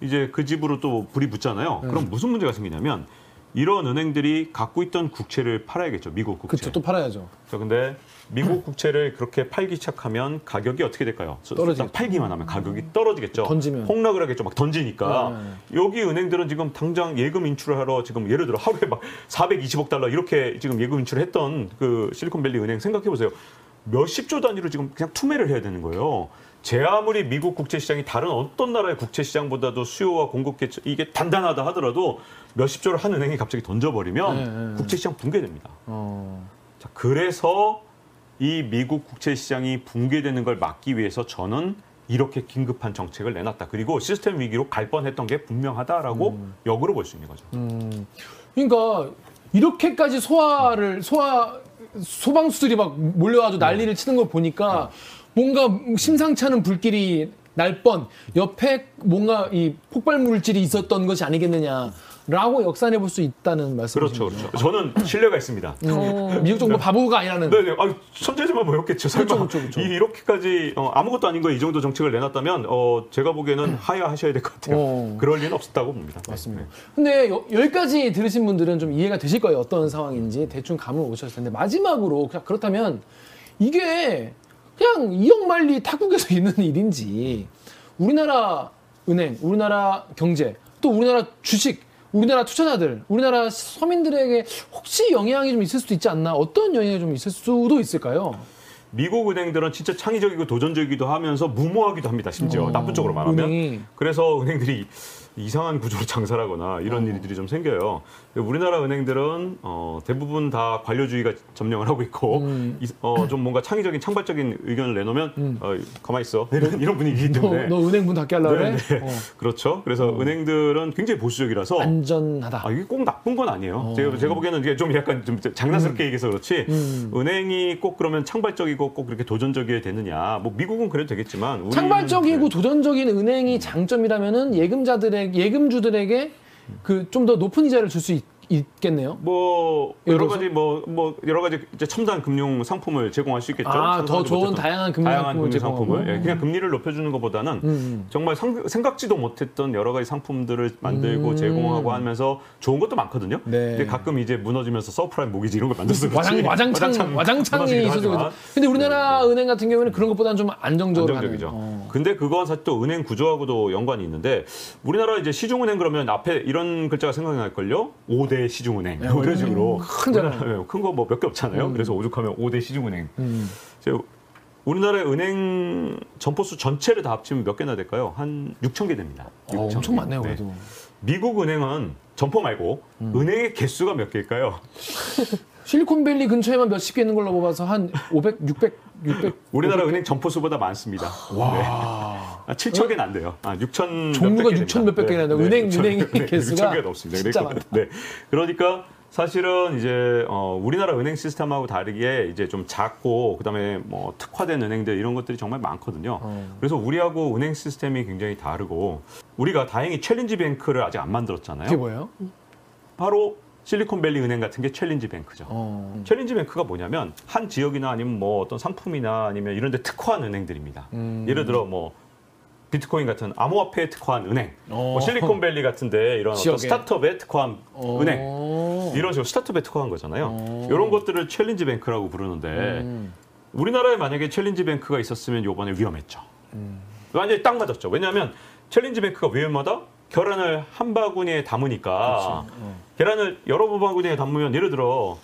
이제 그 집으로 또 불이 붙잖아요. 네. 그럼 무슨 문제가 생기냐면 이런 은행들이 갖고 있던 국채를 팔아야겠죠. 미국 국채. 그쵸 또 팔아야죠. 자, 근데 미국 국채를 그렇게 팔기 시작하면 가격이 어떻게 될까요? 떨어지겠죠. 딱 팔기만 하면 가격이 떨어지겠죠. 던지면. 폭락을 하겠죠. 막 던지니까. 네. 여기 은행들은 지금 당장 예금 인출을 하러 지금 예를 들어 하루에 막 420억 달러 이렇게 지금 예금 인출을 했던 그 실리콘밸리 은행 생각해 보세요. 몇십조 단위로 지금 그냥 투매를 해야 되는 거예요. 제 아무리 미국 국채 시장이 다른 어떤 나라의 국채 시장보다도 수요와 공급 계 이게 단단하다 하더라도 몇십조를 한 은행이 갑자기 던져버리면 네, 네, 네. 국채 시장 붕괴됩니다. 어. 자, 그래서 이 미국 국채 시장이 붕괴되는 걸 막기 위해서 저는 이렇게 긴급한 정책을 내놨다. 그리고 시스템 위기로 갈 뻔했던 게 분명하다라고 역으로 볼 수 있는 거죠. 음. 그러니까 이렇게까지 소화를 소화 소방수들이 막 몰려가지고 난리를 치는 걸 보니까 뭔가 심상치 않은 불길이 날 뻔 옆에 뭔가 이 폭발 물질이 있었던 것이 아니겠느냐 라고 역산해 볼 수 있다는 말씀이죠. 그렇죠, 그렇죠. 저는 신뢰가 있습니다. 어. 미국 정부 바보가 아니라는. 네 네. 아, 천재지만 뭐였겠죠. 설마 그렇죠, 그렇죠, 그렇죠. 이- 이렇게까지 어, 아무것도 아닌 거이 정도 정책을 내놨다면 어, 제가 보기에는 하야하셔야 될 것 같아요. 어. 그럴 리는 없었다고 봅니다. 맞습니다. 네. 근데 여, 여기까지 들으신 분들은 좀 이해가 되실 거예요. 어떤 상황인지 대충 감을 오셨을 텐데 마지막으로 그냥 그렇다면 이게 그냥 이억만리 타국에서 있는 일인지 우리나라 은행, 우리나라 경제, 또 우리나라 주식, 우리나라 투자자들, 우리나라 서민들에게 혹시 영향이 좀 있을 수도 있지 않나? 어떤 영향이 좀 있을 수도 있을까요? 미국 은행들은 진짜 창의적이고 도전적이기도 하면서 무모하기도 합니다. 심지어 어, 나쁜 쪽으로 말하면. 은행이. 그래서 은행들이 이상한 구조로 장사하거나 이런 어. 일들이 좀 생겨요. 우리나라 은행들은 어, 대부분 다 관료주의가 점령을 하고 있고 음. 이- 어, 좀 뭔가 창의적인 창발적인 의견을 내놓으면 어, 가만히 있어 이런, 이런 분위기이기 너, 때문에 너 은행 문 닫게 하려고 그래? 네, 네. 어. 그렇죠. 그래서 은행들은 굉장히 보수적이라서 안전하다. 아, 이게 꼭 나쁜 건 아니에요. 어. 제가, 제가 보기에는 이게 좀 약간 좀 장난스럽게 얘기해서 그렇지 음. 은행이 꼭 그러면 창발적이고 꼭 그렇게 도전적이어야 되느냐. 뭐 미국은 그래도 되겠지만 우리는 창발적이고 네. 도전적인 은행이 장점이라면은 예금자들의 예금주들에게 그 좀 더 높은 이자를 줄 수 있 겠네요. 뭐 예를 여러 들어서? 가지 뭐 뭐 여러 가지 이제 첨단 금융 상품을 제공할 수 있겠죠. 아, 더 상상하지 좋은 못했던 다양한 금융 상품을 제공하고. 예, 그냥 금리를 높여주는 것보다는 음. 정말 상- 생각지도 못했던 여러 가지 상품들을 만들고 음. 제공하고 하면서 좋은 것도 많거든요. 네. 근데 가끔 이제 무너지면서 서브프라임 모기지 이런 걸 만들어서 와장, 그렇지. 와장창, 와장창이 무너지기도 있어서 하지만. 그렇죠. 근데 우리나라 은행 같은 경우에는 그런 것보다는 좀 안정적으로 안정적이죠. 하는. 어. 근데 그건 사실 또 은행 구조하고도 연관이 있는데 우리나라 이제 시중은행 그러면 앞에 이런 글자가 생각이 날걸요? 5대 시중은행 뭐 이런 식으로 큰 잖아. 큰거 뭐 몇 개 없잖아요. 그래서 오죽하면 5대 시중은행. 음. 우리나라의 은행 점포수 전체를 다 합치면 몇 개나 될까요? 한 6천 개 됩니다. 어, 6,000 엄청 개. 많네요, 네. 그래도. 미국 은행은 점포 말고 음. 은행의 개수가 몇 개일까요? 실리콘밸리 근처에만 몇십 개 있는 걸로 봐서 한 500, 600, 600. 우리나라 은행 점포수보다 많습니다. 네. 와. 아, 7천 개는 안 돼요. 아, 6천 종류가 6천 몇백 개나 돼요. 은행- 은행의 개수가 6천 개가 넘습니다. 진짜 많다. 네. 그러니까 사실은 이제 어, 우리나라 은행 시스템하고 다르게 이제 좀 작고 그다음에 뭐 특화된 은행들 이런 것들이 정말 많거든요. 어. 그래서 우리하고 은행 시스템이 굉장히 다르고 우리가 다행히 challenge bank를 아직 안 만들었잖아요. 그게 뭐예요? 바로 실리콘밸리 은행 같은 게 challenge bank죠. 어. challenge bank가 뭐냐면 한 지역이나 아니면 뭐 어떤 상품이나 아니면 이런 데 특화한 은행들입니다. 음. 예를 들어 뭐 비트코인 같은 암호화폐에 특화한 은행, 어. 뭐 실리콘밸리 같은데 이런 어떤 지역에. 스타트업에 특화한 어. 은행 이런 식으로 스타트업에 특화한 거잖아요. 어. 이런 것들을 challenge bank라고 부르는데 음. 우리나라에 만약에 challenge bank가 있었으면 요번에 위험했죠. 음. 완전히 딱 맞았죠. 왜냐하면 challenge bank가 위험하다? 계란을 한 바구니에 담으니까 어. 계란을 여러 바구니에 담으면 예를 들어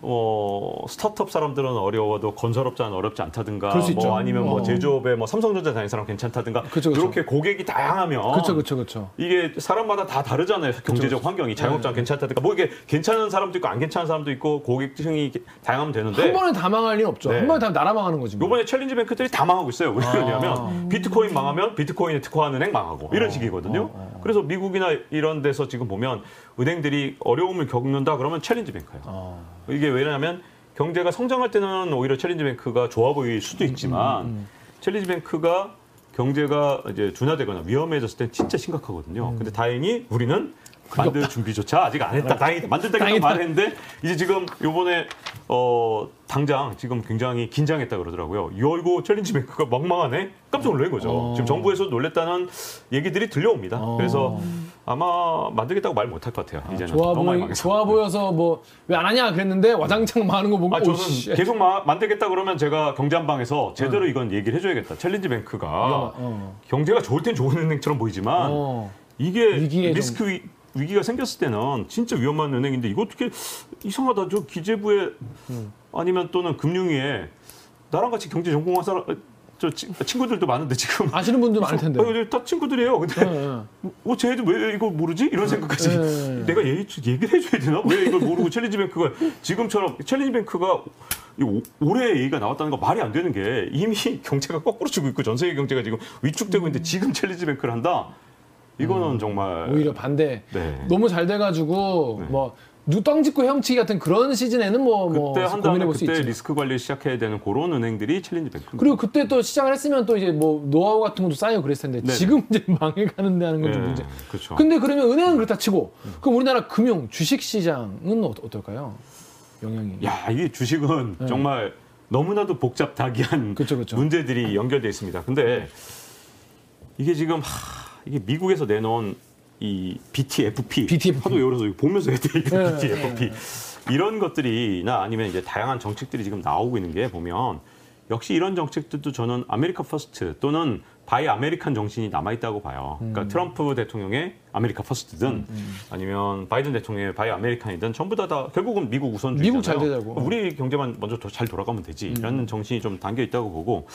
어, 스타트업 사람들은 어려워도 건설업자는 어렵지 않다든가 뭐 있죠. 아니면 뭐 어. 제조업에 뭐 삼성전자 다니는 사람 괜찮다든가 그쵸, 그쵸. 이렇게 고객이 다양하면 그렇죠, 그렇죠, 그렇죠. 이게 사람마다 다 다르잖아요. 경제적 환경이 자영업자 네. 괜찮다든가 뭐 이게 괜찮은 사람도 있고 안 괜찮은 사람도 있고 고객층이 다양하면 되는데 한 번에 다 망할 리는 없죠. 네. 한 번에 다 나라 망하는 거지. 뭐. 요번에 challenge bank들이 다 망하고 있어요. 왜 아. 그러냐면 비트코인 망하면 비트코인에 특화한 은행 망하고 이런 어, 식이거든요. 어, 어. 그래서 미국이나 이런 데서 지금 보면 은행들이 어려움을 겪는다 그러면 challenge bank예요. 어. 이게 왜냐하면 경제가 성장할 때는 오히려 challenge bank가 좋아 보일 수도 음, 있지만 challenge bank가 경제가 이제 둔화되거나 위험해졌을 땐 진짜 심각하거든요. 음. 근데 다행히 우리는 만들 준비조차 아직 안 했다. 다행이다. 만들다가 다행이다. 말했는데 이제 지금 요번에 어 당장 지금 굉장히 긴장했다 그러더라고요. 이거 challenge bank가 막 망하네. 깜짝 놀란 거죠. 어. 지금 정부에서 놀랬다는 얘기들이 들려옵니다. 어. 그래서 아마 만들겠다고 말 못할 것 같아요. 이제는 좋아 보이. 좋아 보여서 뭐 왜 안 하냐 그랬는데 와장창 많은 거 보고 아, 저는 오씨. 계속 마- 만들겠다 그러면 제가 경제한방에서 제대로 이건 얘기를 해줘야겠다. challenge bank가 어. 경제가 좋을 땐 좋은 은행처럼 보이지만 어. 이게 리스크 위, 위기가 생겼을 때는 진짜 위험한 은행인데 이거 어떻게 이상하다. 저 기재부에 음. 아니면 또는 금융위에 나랑 같이 경제 전공한 사람 어, 저 치- 친구들도 많은데 지금 아시는 분들 많을 텐데. 아, 다 친구들이에요. 근데 예, 예. 어, 쟤도 왜 이거 모르지? 이런 생각까지 네. 내가 얘기, 얘기를 해줘야 되나? 왜 이걸 모르고 challenge bank가 지금처럼 challenge bank가 이 오- 올해 얘기가 나왔다는 거 말이 안 되는 게 이미 경제가 거꾸로 치고 있고 전 세계 경제가 지금 위축되고 있는데 지금 challenge bank를 한다? 이거는 정말 음. 오히려 반대. 네. 너무 잘 돼가지고 네. 뭐 누 땅 짚고 헤엄치기 같은 그런 시즌에는 뭐, 뭐 그때 고민해 볼수 그때 있지. 리스크 관리 시작해야 되는 그런 은행들이 challenge bank. 그리고 그때 또 시작을 했으면 또 이제 뭐 노하우 같은 것도 쌓이고 그랬을 텐데 네. 지금 이제 망해가는데 하는 건좀 문제. 그렇죠. 근데 그러면 은행은 그렇다 치고 그럼 우리나라 금융 주식 시장은 어- 어떨까요? 영향이. 야, 이 주식은 네. 정말 너무나도 복잡다기한 그쵸, 그쵸. 문제들이 연결돼 있습니다. 근데 이게 지금 하, 이게 미국에서 내놓은 이 BTFP, BTFP. 하도 열어서 이거 보면서. 이거 네, BTFP 이런 것들이나 아니면 이제 다양한 정책들이 지금 나오고 있는 게 보면 역시 이런 정책들도 저는 America First 또는 Buy American 정신이 남아 있다고 봐요. 음. 그러니까 트럼프 대통령의 America First든 아니면 바이든 대통령의 Buy American이든 전부 다, 다 결국은 미국 우선주의잖아요. 미국 잘 되자고. 우리 경제만 먼저 더 잘 돌아가면 되지 라는 정신이 좀 담겨 있다고 보고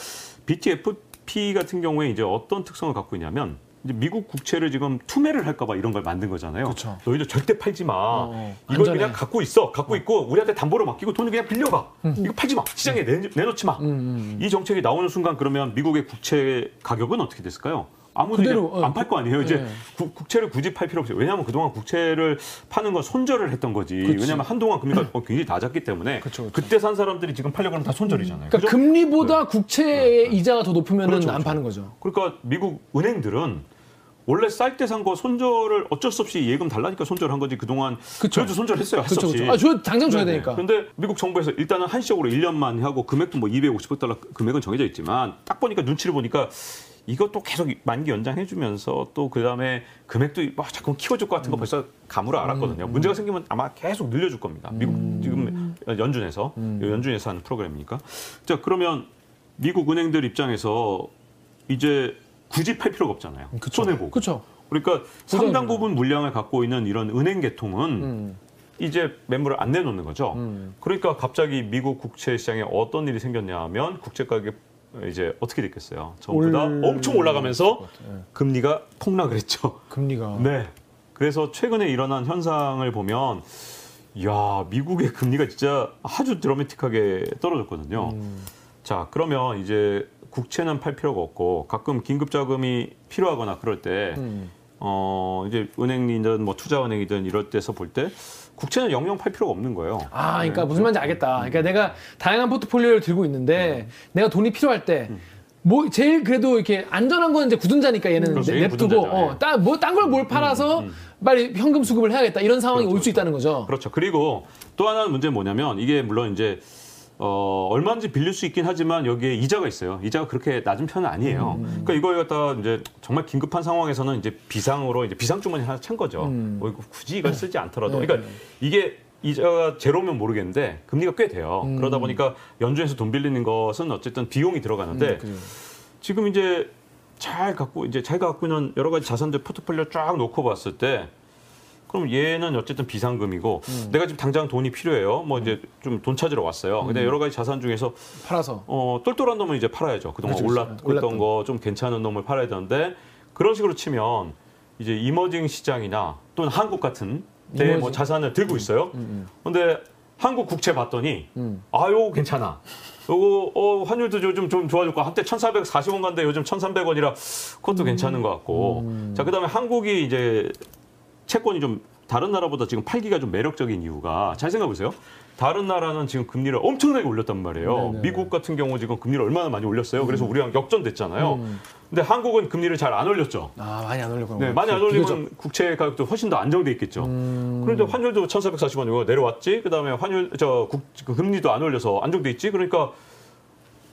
BTFP 같은 경우에 이제 어떤 특성을 갖고 있냐면 이제 미국 국채를 지금 투매를 할까봐 이런 걸 만든 거잖아요. 그쵸. 너희들 절대 팔지 마. 어, 이걸 안전해. 그냥 갖고 있어. 갖고 있고 우리한테 담보로 맡기고 돈을 그냥 빌려가. 이거 팔지 마. 시장에 내, 내놓지 마. 음, 이 정책이 나오는 순간 그러면 미국의 국채 가격은 어떻게 됐을까요? 아무도 어, 안팔 거 아니에요. 이제 네. 국- 국채를 굳이 팔 필요 없어요. 왜냐하면 그동안 국채를 파는 건 손절을 했던 거지. 그치. 왜냐하면 한동안 금리가 어, 굉장히 낮았기 때문에 그쵸, 그쵸. 그때 산 사람들이 지금 팔려고 하면 다 손절이잖아요. 그러니까 그죠? 금리보다 국채의 이자가 더 높으면 그렇죠, 안 그렇죠. 파는 거죠. 그러니까 미국 은행들은 원래 쌀 때 산 거 손절을 어쩔 수 없이 예금 달라니까 손절한 거지 그동안 그쵸. 그래도 손절했어요. 할수 그렇죠, 없이. 아, 저 당장 줘야 네네. 되니까. 근데 미국 정부에서 일단은 한시적으로 1년만 하고 금액도 뭐 250달러 금액은 정해져 있지만 딱 보니까 눈치를 보니까 이것도 계속 만기 연장해 주면서 또 그다음에 금액도 막 자꾸 키워줄 것 같은 거 벌써 감으로 알았거든요. 문제가 생기면 아마 계속 늘려줄 겁니다. 미국 지금 연준에서 연준에서 하는 프로그램이니까. 자, 그러면 미국 은행들 입장에서 이제 굳이 팔 필요가 없잖아요. 손해 보고. 그렇죠. 그러니까 상당 보장이잖아요. 부분 물량을 갖고 있는 이런 은행 계통은 음. 이제 매물을 안 내놓는 거죠. 그러니까 갑자기 미국 국채 시장에 어떤 일이 생겼냐면 국채 가격 이제 어떻게 됐겠어요? 전부 다 올- 엄청 올라가면서 네. 금리가 폭락을 했죠. 금리가 네. 그래서 최근에 일어난 현상을 보면 야 미국의 금리가 진짜 아주 드라마틱하게 떨어졌거든요. 음. 자 그러면 이제 국채는 팔 필요가 없고 가끔 긴급 자금이 필요하거나 그럴 때 음. 어, 이제 은행이든 뭐 투자은행이든 이럴 때서 볼 때 국채는 영영 팔 필요가 없는 거예요. 아, 그러니까 무슨 말인지 알겠다. 그러니까 내가 다양한 포트폴리오를 들고 있는데 내가 돈이 필요할 때. 뭐 제일 그래도 이렇게 안전한 건 이제 굳은자니까 얘는 그렇죠. 냅두고 굳은자죠. 예. 어, 딴뭐딴 걸 뭘 팔아서 빨리 현금 수급을 해야겠다 이런 상황이 그렇죠, 올수 있다는 거죠. 그렇죠. 그리고 또 하나는 문제는 뭐냐면 이게 물론 이제 어, 얼마인지 빌릴 수 있긴 하지만 여기에 이자가 있어요. 이자가 그렇게 낮은 편은 아니에요. 그러니까 이거에 갖다 이제 정말 긴급한 상황에서는 이제 비상으로 이제 비상 주머니 하나 찬 거죠. 뭐 이거 굳이 이걸 쓰지 않더라도. 네. 그러니까 이게 이자가 제로면 모르겠는데 금리가 꽤 돼요. 그러다 보니까 연준에서 돈 빌리는 것은 어쨌든 비용이 들어가는데 그죠. 지금 이제 잘 갖고 이제 자기가 갖고 있는 여러 가지 자산들 포트폴리오 쫙 놓고 봤을 때 그럼 얘는 어쨌든 비상금이고 내가 지금 당장 돈이 필요해요. 뭐 이제 좀 돈 찾으러 왔어요. 근데 여러 가지 자산 중에서 팔아서 어 똘똘한 놈을 이제 팔아야죠. 그동안 그렇죠, 그렇죠. 올랐던 올랐던. 거 좀 괜찮은 놈을 팔아야 되는데 그런 식으로 치면 이제 이머징 시장이나 또는 한국 같은 데뭐 이머징. 자산을 들고 있어요. 근데 한국 국채 봤더니 음. 아 요거 괜찮아. 요거 어, 환율도 요즘 좀 좋아졌고 한때 1,440원 간데 요즘 1,300원이라 그것도 괜찮은 것 같고. 자 그다음에 한국이 이제 채권이 좀 다른 나라보다 지금 팔기가 좀 매력적인 이유가 잘 생각해 보세요. 다른 나라는 지금 금리를 엄청나게 올렸단 말이에요. 네네. 음. 미국 같은 경우 지금 금리를 얼마나 많이 올렸어요. 그래서 우리랑 역전됐잖아요. 근데 한국은 금리를 잘 안 올렸죠. 아 많이 안 올렸구나. 네, 많이 안 비교적. 올리면 국채 가격도 훨씬 더 안정돼 있겠죠. 음. 그런데 환율도 1,440원이고 내려왔지. 그다음에 환율 저 국, 그 금리도 안 올려서 안정돼 있지. 그러니까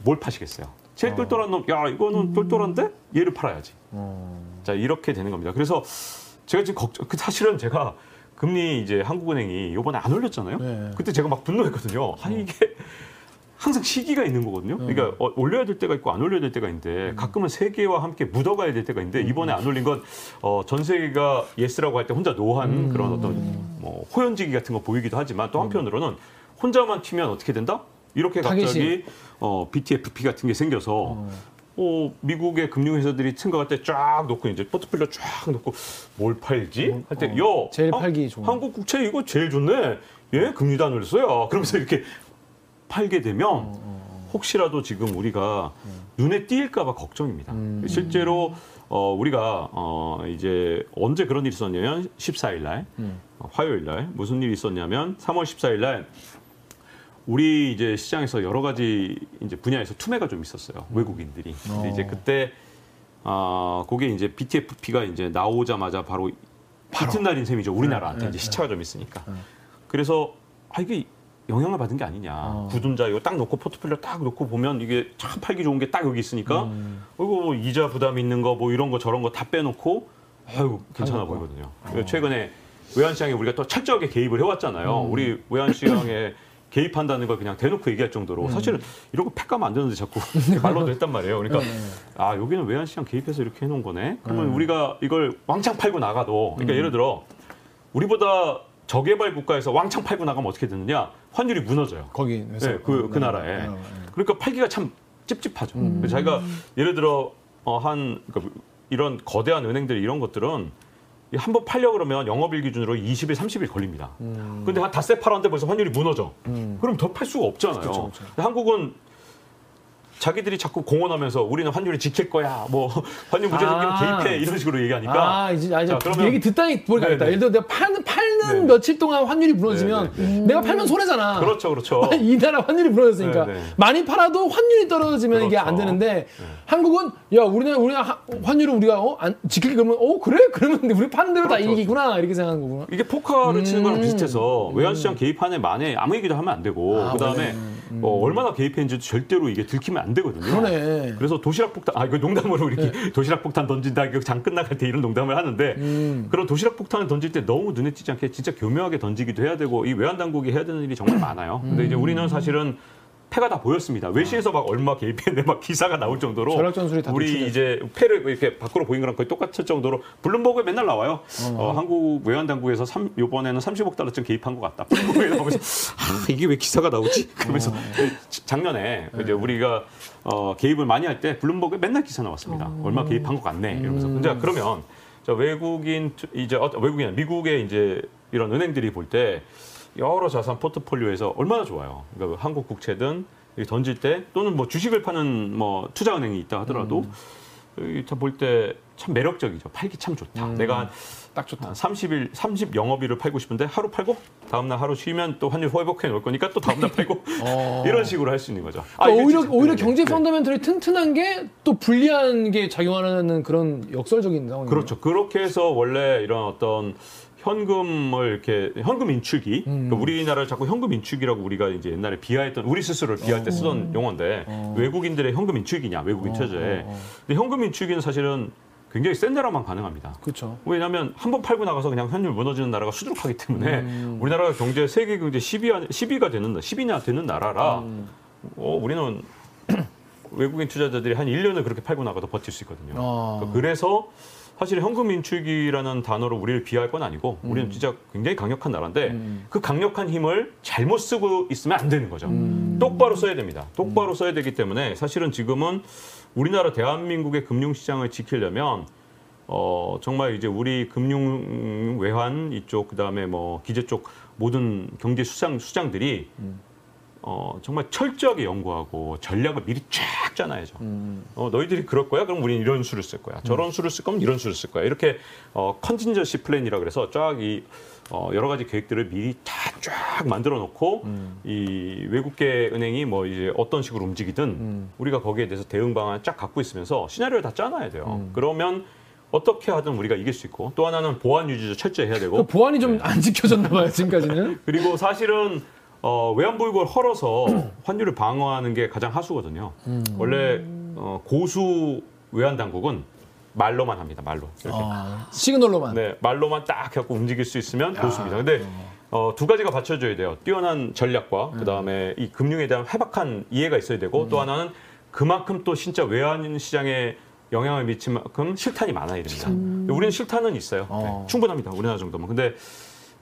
뭘 파시겠어요? 제일 똘똘한 놈, 야 이거는 똘똘한데 얘를 팔아야지. 어. 자 이렇게 되는 겁니다. 그래서 제가 지금 걱정, 그 사실은 제가 금리 이제 한국은행이 이번에 안 올렸잖아요. 네. 그때 제가 막 분노했거든요. 아니 이게 항상 시기가 있는 거거든요. 그러니까 어, 올려야 될 때가 있고 안 올려야 될 때가 있는데 가끔은 세계와 함께 묻어가야 될 때가 있는데 이번에 안 올린 건 어, 전 세계가 yes라고 할 때 혼자 no한 그런 어떤 뭐 호연지기 같은 거 보이기도 하지만 또 한편으로는 혼자만 튀면 어떻게 된다? 이렇게 갑자기 타깃이. 어, BTFP 같은 게 생겨서 어, 미국의 금융회사들이 생각할 때 쫙 놓고 이제 포트폴리오 쫙 놓고 뭘 팔지? 할 때, 야, 어, 제일 어? 팔기 좋은. 한국 국채 이거 제일 좋네. 예, 금리도 안 올렸어요. 그러면서 이렇게 팔게 되면 어, 혹시라도 지금 우리가 눈에 띄일까봐 걱정입니다. 음. 실제로 어, 우리가 어, 이제 언제 그런 일이 있었냐면 14일 날, 음. 어, 화요일 날 무슨 일이 있었냐면 3월 14일 날 우리 이제 시장에서 여러 가지 이제 분야에서 투매가 좀 있었어요. 외국인들이. 근데 어. 이제 그때 아, 그게 이제 BTFP가 이제 나오자마자 바로 이튿날인 셈이죠. 우리나라한테 네, 이제 네, 시차가 좀 있으니까. 그래서 아 이게 영향을 받은 게 아니냐. 어. 구둔자 이거 딱 놓고 포트폴리오 딱 놓고 보면 이게 참 팔기 좋은 게 딱 여기 있으니까 음. 이거 뭐 이자 부담 있는 거 뭐 이런 거 저런 거 다 빼놓고 아유 괜찮아. 보이거든요. 그래서 최근에 외환 시장에 우리가 또 철저하게 개입을 해왔잖아요. 음. 우리 외환 시장에 개입한다는 걸 그냥 대놓고 얘기할 정도로 음. 사실은 거 팩가면 안 되는데 자꾸 말로도 했단 말이에요. 그러니까 네. 아 여기는 외환 시장 개입해서 이렇게 해놓은 거네. 그러면 음. 우리가 이걸 왕창 팔고 나가도 그러니까 예를 들어 우리보다 저개발 국가에서 왕창 팔고 나가면 어떻게 되느냐? 환율이 무너져요. 거기. 네, 그, 그 네. 나라에. 네, 네. 그러니까 팔기가 참 찝찝하죠. 그래서 자기가 예를 들어 어, 한 그러니까 이런 거대한 은행들 이런 것들은 한 번 팔려 그러면 영업일 기준으로 20일, 30일 걸립니다. 음. 근데 한 닷새 팔았는데 벌써 환율이 무너져. 그럼 더 팔 수가 없잖아요. 그쵸, 그쵸. 한국은 자기들이 자꾸 공언하면서 우리는 환율을 지킬 거야. 뭐 환율 문제 생기면 아. 개입해 이런 식으로 얘기하니까 아 이제 아, 이제 자, 그러면- 얘기 듣다니 보니까 네네. 있다. 예를 들어 내가 팔는 팔는 네네. 며칠 동안 환율이 무너지면. 내가 팔면 손해잖아. 그렇죠, 그렇죠. 이 나라 환율이 무너졌으니까 네네. 많이 팔아도 환율이 떨어지면 이게 안 그렇죠. 되는데 한국은 야 우리는 우리는 하- 환율을 우리가 어, 안, 지킬게 그러면 어 그래 그러면 우리 파는 대로 다 그렇죠, 이기구나 이렇게 생각하는 거구나. 이게 포커를 치는 거랑 음. 비슷해서 외환시장 개입하는 만에 아무 얘기도 하면 안 되고 아, 그다음에 뭐 얼마나 개입했는지 절대로 이게 들키면 안 되거든요. 그러네. 그래서 도시락 폭탄 아 이거 농담으로 이렇게 도시락 폭탄 던진다 이거 장 끝나갈 때 이런 농담을 하는데 음. 그런 도시락 폭탄을 던질 때 너무 눈에 띄지 않게 진짜 교묘하게 던지기도 해야 되고 이 외환 당국이 해야 되는 일이 정말 많아요. 근데 이제 우리는 사실은 패가 다 보였습니다. 외신에서 막 얼마 개입했는데 막 기사가 나올 정도로 전략 전술이 다 우리. 이제 패를 이렇게 밖으로 보인 거랑 거의 똑같을 정도로 블룸버그에 맨날 나와요. 어, 한국 외환 당국에서 삼, 이번에는 30억 달러쯤 개입한 것 같다. 블룸버그에 나오면서 아 이게 왜 기사가 나오지? 그러면서 작년에 이제 우리가 어, 개입을 많이 할 때 블룸버그에 맨날 기사 나왔습니다. 얼마 개입한 것 같네. 이러면서. 근데 그러면 자, 외국인 투- 이제 어, 외국인 미국의 이제 이런 은행들이 볼때 여러 자산 포트폴리오에서 얼마나 좋아요. 그러니까 한국 국채든 던질 때 또는 뭐 주식을 파는 뭐 투자은행이 있다 하더라도 볼때 참 매력적이죠. 팔기 참 좋다. 내가 딱 좋다. 한 30일, 30 영업일을 팔고 싶은데 하루 팔고 다음 날 하루 쉬면 또 환율 회복해 놓을 거니까 또 다음 날 팔고 어. 이런 식으로 할 수 있는 거죠. 아, 그러니까 오히려 오히려 네, 경제 네. 펀더멘털이 튼튼한 게 또 불리한 게 작용하는 그런 역설적인 상황이에요. 그렇죠. 그렇게 해서 원래 이런 어떤 현금을 이렇게 현금 인출기, 음. 그러니까 우리나라를 자꾸 현금 인출기라고 우리가 이제 옛날에 비하했던 우리 스스로를 비할 때 쓰던 용어인데 외국인들의 현금 인출기냐 외국인. 어, 어. 근데 현금 인출기는 사실은 굉장히 센 나라만 가능합니다. 그렇죠. 왜냐하면 한 번 팔고 나가서 그냥 환율 무너지는 나라가 수두룩하기 때문에 음. 우리나라가 경제 세계 경제 10위 10위가 되는 10위나 되는 나라라 음. 어, 우리는 외국인 투자자들이 한 1년을 그렇게 팔고 나가도 버틸 수 있거든요. 아. 그러니까 그래서 사실 현금 인출기라는 단어로 우리를 비하할 건 아니고 음. 우리는 진짜 굉장히 강력한 나라인데 그 강력한 힘을 잘못 쓰고 있으면 안 되는 거죠. 똑바로 써야 됩니다. 똑바로 써야 되기 때문에 사실은 지금은 우리나라 대한민국의 금융시장을 지키려면 어, 정말 이제 우리 금융 외환 이쪽 그다음에 뭐 기재 쪽 모든 경제 수장 수장들이 어, 정말 철저하게 연구하고 전략을 미리 쫙 짜놔야죠. 어, 너희들이 그럴 거야? 그럼 우리는 이런 수를 쓸 거야. 저런 수를 쓸 거면 이런 수를 쓸 거야. 이렇게 어, 컨틴전시 플랜이라 그래서 쫙 이 어, 여러 가지 계획들을 미리 다 쫙 만들어 놓고 이 외국계 은행이 뭐 이제 어떤 식으로 움직이든 우리가 거기에 대해서 대응 방안을 쫙 갖고 있으면서 시나리오를 다 짜놔야 돼요. 그러면 어떻게 하든 우리가 이길 수 있고 또 하나는 보안 유지도 철저히 해야 되고 그 보안이 좀안 지켜졌나 봐요 지금까지는. 그리고 사실은 어, 외환보유고를 헐어서 환율을 방어하는 게 가장 하수거든요. 원래 어, 고수 외환 당국은 말로만 합니다. 말로. 이렇게. 아, 시그널로만. 네, 말로만 딱 갖고 움직일 수 있으면 고수입니다. 근데 어, 두 가지가 받쳐줘야 돼요. 뛰어난 전략과 그다음에 이 금융에 대한 해박한 이해가 있어야 되고 또 하나는 그만큼 또 진짜 외환 시장에 영향을 미칠 만큼 실탄이 많아야 됩니다. 우리는 실탄은 있어요. 어. 네, 충분합니다. 우리나라 정도면. 근데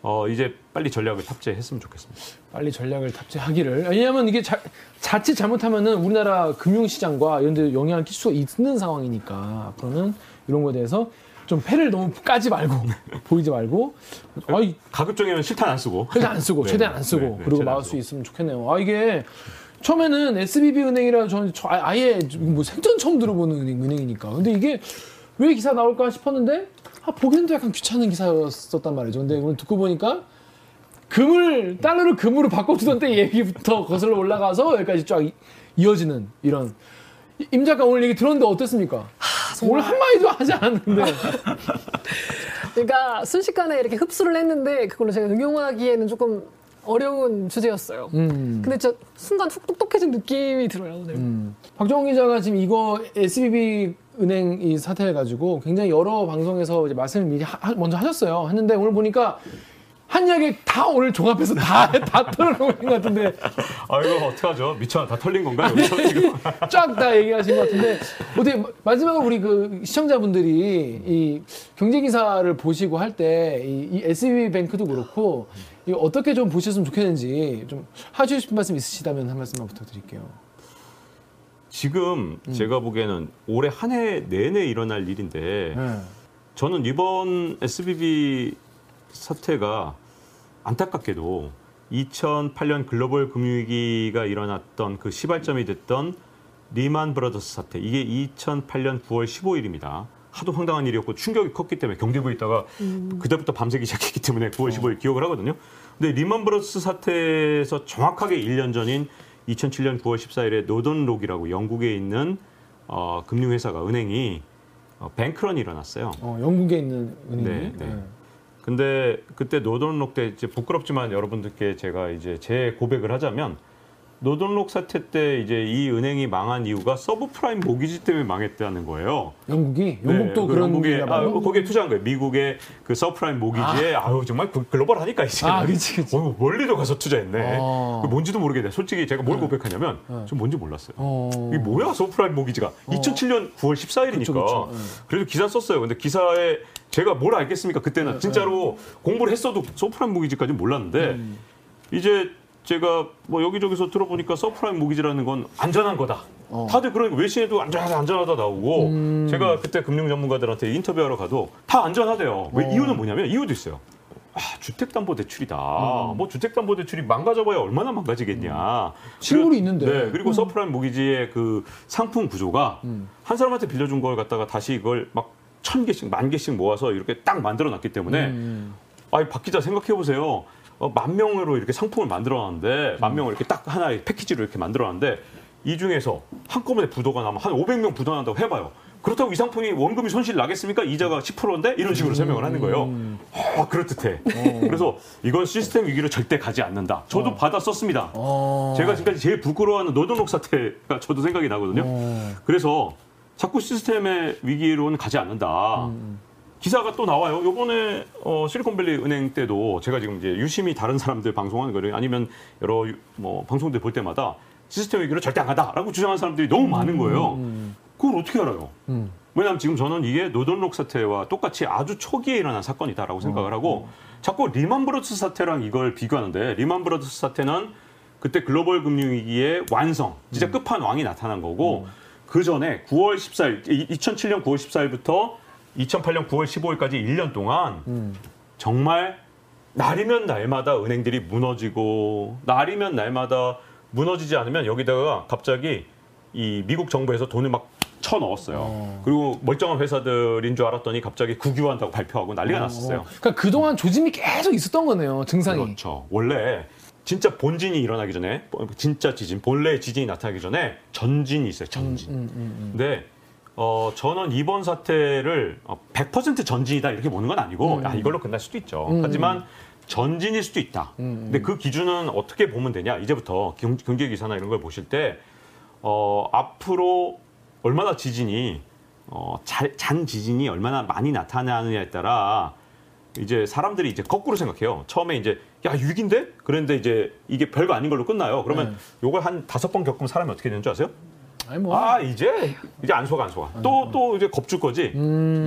어, 이제 빨리 전략을 탑재했으면 좋겠습니다. 빨리 전략을 탑재하기를. 왜냐하면 이게 자, 자칫 잘못하면은 우리나라 금융시장과 이런 데 영향을 끼칠 수가 있는 상황이니까 앞으로는 이런 거에 대해서 좀 패를 너무 까지 말고 보이지 말고 아이 가급적이면 실탄 안 쓰고. 최대한 안 쓰고 네, 최대한 안 쓰고 네, 네, 그리고 막을 안 수. 있으면 좋겠네요. 아 이게 처음에는 SBB 은행이라 저는 저 아- 아예 뭐 생전 처음 들어보는 은행, 은행이니까 근데 이게 왜 기사 나올까 싶었는데 아 보기에는 약간 귀찮은 기사였었단 말이죠. 근데 오늘 듣고 보니까 금을 달러를 금으로 바꿔주던 때 얘기부터 거슬러 올라가서 여기까지 쫙 이- 이어지는 이런 이- 임 작가 오늘 얘기 들었는데 어땠습니까? 오늘 한 마디도 하지 않았는데 그러니까 순식간에 이렇게 흡수를 했는데 그걸로 제가 응용하기에는 조금 어려운 주제였어요. 음. 근데 진짜 순간 훅 똑똑해진 느낌이 들어요 오늘. 박정훈 기자가 지금 이거 SBB 은행 이 사태 가지고 굉장히 여러 방송에서 이제 말씀을 미리 하- 먼저 하셨어요. 했는데 오늘 보니까 한 이야기 다 오늘 종합해서 다, 다 털어놓은 것 같은데 아 이거 어떡하죠? 미쳐 다 털린 건가요? 쫙 다 얘기하신 것 같은데 어떻게 마지막으로 우리 그 시청자분들이 이 경제 기사를 보시고 할 때이 SBB 뱅크도 그렇고 이거 어떻게 좀 보셨으면 좋겠는지 좀 하시고 싶은 말씀 있으시다면 한 말씀만 부탁드릴게요. 지금 제가 보기에는 올해 한 해 내내 일어날 일인데 네. 저는 이번 SBB 사태가 안타깝게도 2008년 글로벌 금융위기가 일어났던 그 시발점이 됐던 리만 브라더스 사태 이게 2008년 9월 15일입니다. 하도 황당한 일이었고 충격이 컸기 때문에 경제부에 있다가 그때부터 밤새기 시작했기 때문에 9월 15일 기억을 하거든요. 근데 리만 브라더스 사태에서 정확하게 1년 전인 2007년 9월 14일에 노던록이라고 영국에 있는 어, 금융회사가 은행이 어, 뱅크런이 일어났어요. 어, 영국에 있는 은행이. 네, 네. 근데 그때 노던록 때 이제 부끄럽지만 여러분들께 제가 이제 제 고백을 하자면 노던록 사태 때 이제 이 은행이 망한 이유가 subprime mortgage 때문에 망했다는 거예요. 영국이 영국도 네, 그 그런 영국에 아? 거기에 투자한 거예요. 미국의 그 서브프라임 모기지에 아. 유 정말 그 글로벌하니까 이제 아, 그치, 그치. 어, 멀리도 가서 투자했네. 어. 그 뭔지도 모르겠네. 솔직히 제가 뭘 고백하냐면 좀 뭔지 몰랐어요. 어. 이게 뭐야 subprime mortgage가 2007년 9월 14일이니까 그쵸, 그쵸. 네. 그래도 기사 썼어요. 근데 기사에 제가 뭘 알겠습니까? 그때는 네, 진짜로 공부를 했어도 subprime mortgage까지 몰랐는데 음. 이제 제가 뭐 여기저기서 들어보니까 subprime mortgage라는 건 안전한 거다. 어. 다들 그런 외신에도 안전하다 안전하다 나오고 음. 제가 그때 금융 전문가들한테 인터뷰하러 가도 다 안전하대요. 왜 어. 이유는 뭐냐면 이유도 있어요. 아, 주택담보대출이다. 음. 뭐 주택담보대출이 망가져봐야 얼마나 망가지겠냐. 실물이 그리고- 있는데. 네, 그리고 서브프라임 모기지의 그 상품 구조가 음. 한 사람한테 빌려준 걸 갖다가 다시 이걸 막 천 개씩 만 개씩 모아서 이렇게 딱 만들어 놨기 때문에 음. 아이 박 기자 생각해 보세요. 어, 만 명으로 이렇게 상품을 만들어놨는데 만 명을 이렇게 딱 하나의 패키지로 이렇게 만들어놨는데 이 중에서 한꺼번에 부도가 나면 한 500명 부도 난다고 해봐요. 그렇다고 이 상품이 원금이 손실 나겠습니까? 이자가 10%인데 이런 식으로 설명을 하는 거예요. 아, 그럴듯해. 그래서 이건 시스템 위기로 절대 가지 않는다. 저도 받아 썼습니다. 어. 제가 지금까지 제일 부끄러워하는 노동록 사태가 저도 생각이 나거든요. 어. 그래서 자꾸 시스템의 위기로는 가지 않는다. 기사가 또 나와요. 요번에 어, 실리콘밸리 은행 때도 제가 지금 이제 유심히 다른 사람들 방송하는 거를 아니면 여러 유- 뭐 방송들 볼 때마다 시스템 위기로 절대 안 가다라고 주장하는 사람들이 너무 많은 거예요. 그걸 어떻게 알아요? 음. 왜냐하면 지금 저는 이게 노던록 사태와 똑같이 아주 초기에 일어난 사건이다라고 생각을 하고 자꾸 리만 브러더스 사태랑 이걸 비교하는데 리만 브러더스 사태는 그때 글로벌 금융위기의 완성, 진짜 끝판왕이 나타난 거고 그 전에 9월 14일, 2007년 9월 14일부터 2008년 9월 15일까지 1년 동안 정말 날이면 날마다 은행들이 무너지고 날이면 날마다 무너지지 않으면 여기다가 갑자기 이 미국 정부에서 돈을 막 쳐 넣었어요. 그리고 멀쩡한 회사들인 줄 알았더니 갑자기 국유한다고 발표하고 난리가 났었어요. 그러니까 그동안 조짐이 계속 있었던 거네요. 증상이. 그렇죠. 원래 진짜 본진이 일어나기 전에 진짜 지진, 본래 지진이 나타나기 전에 전진이 있어요. 전진. 음, 근데 어, 저는 이번 사태를 어, 100% 전진이다 이렇게 보는 건 아니고 아, 이걸로 끝날 수도 있죠. 하지만 전진일 수도 있다. 근데 그 기준은 어떻게 보면 되냐? 이제부터 경, 경제 기사나 이런 걸 보실 때 어, 앞으로 얼마나 지진이 어, 잘, 잔 지진이 얼마나 많이 나타나느냐에 따라 이제 사람들이 이제 거꾸로 생각해요. 처음에 이제 야 6인데? 그런데 이제 이게 별거 아닌 걸로 끝나요. 그러면 요걸 한 다섯 번 겪으면 사람이 어떻게 되는 줄 아세요? 아니 뭐. 아 이제 이제 안 속아 안 속아. 또 또 이제 겁줄 거지.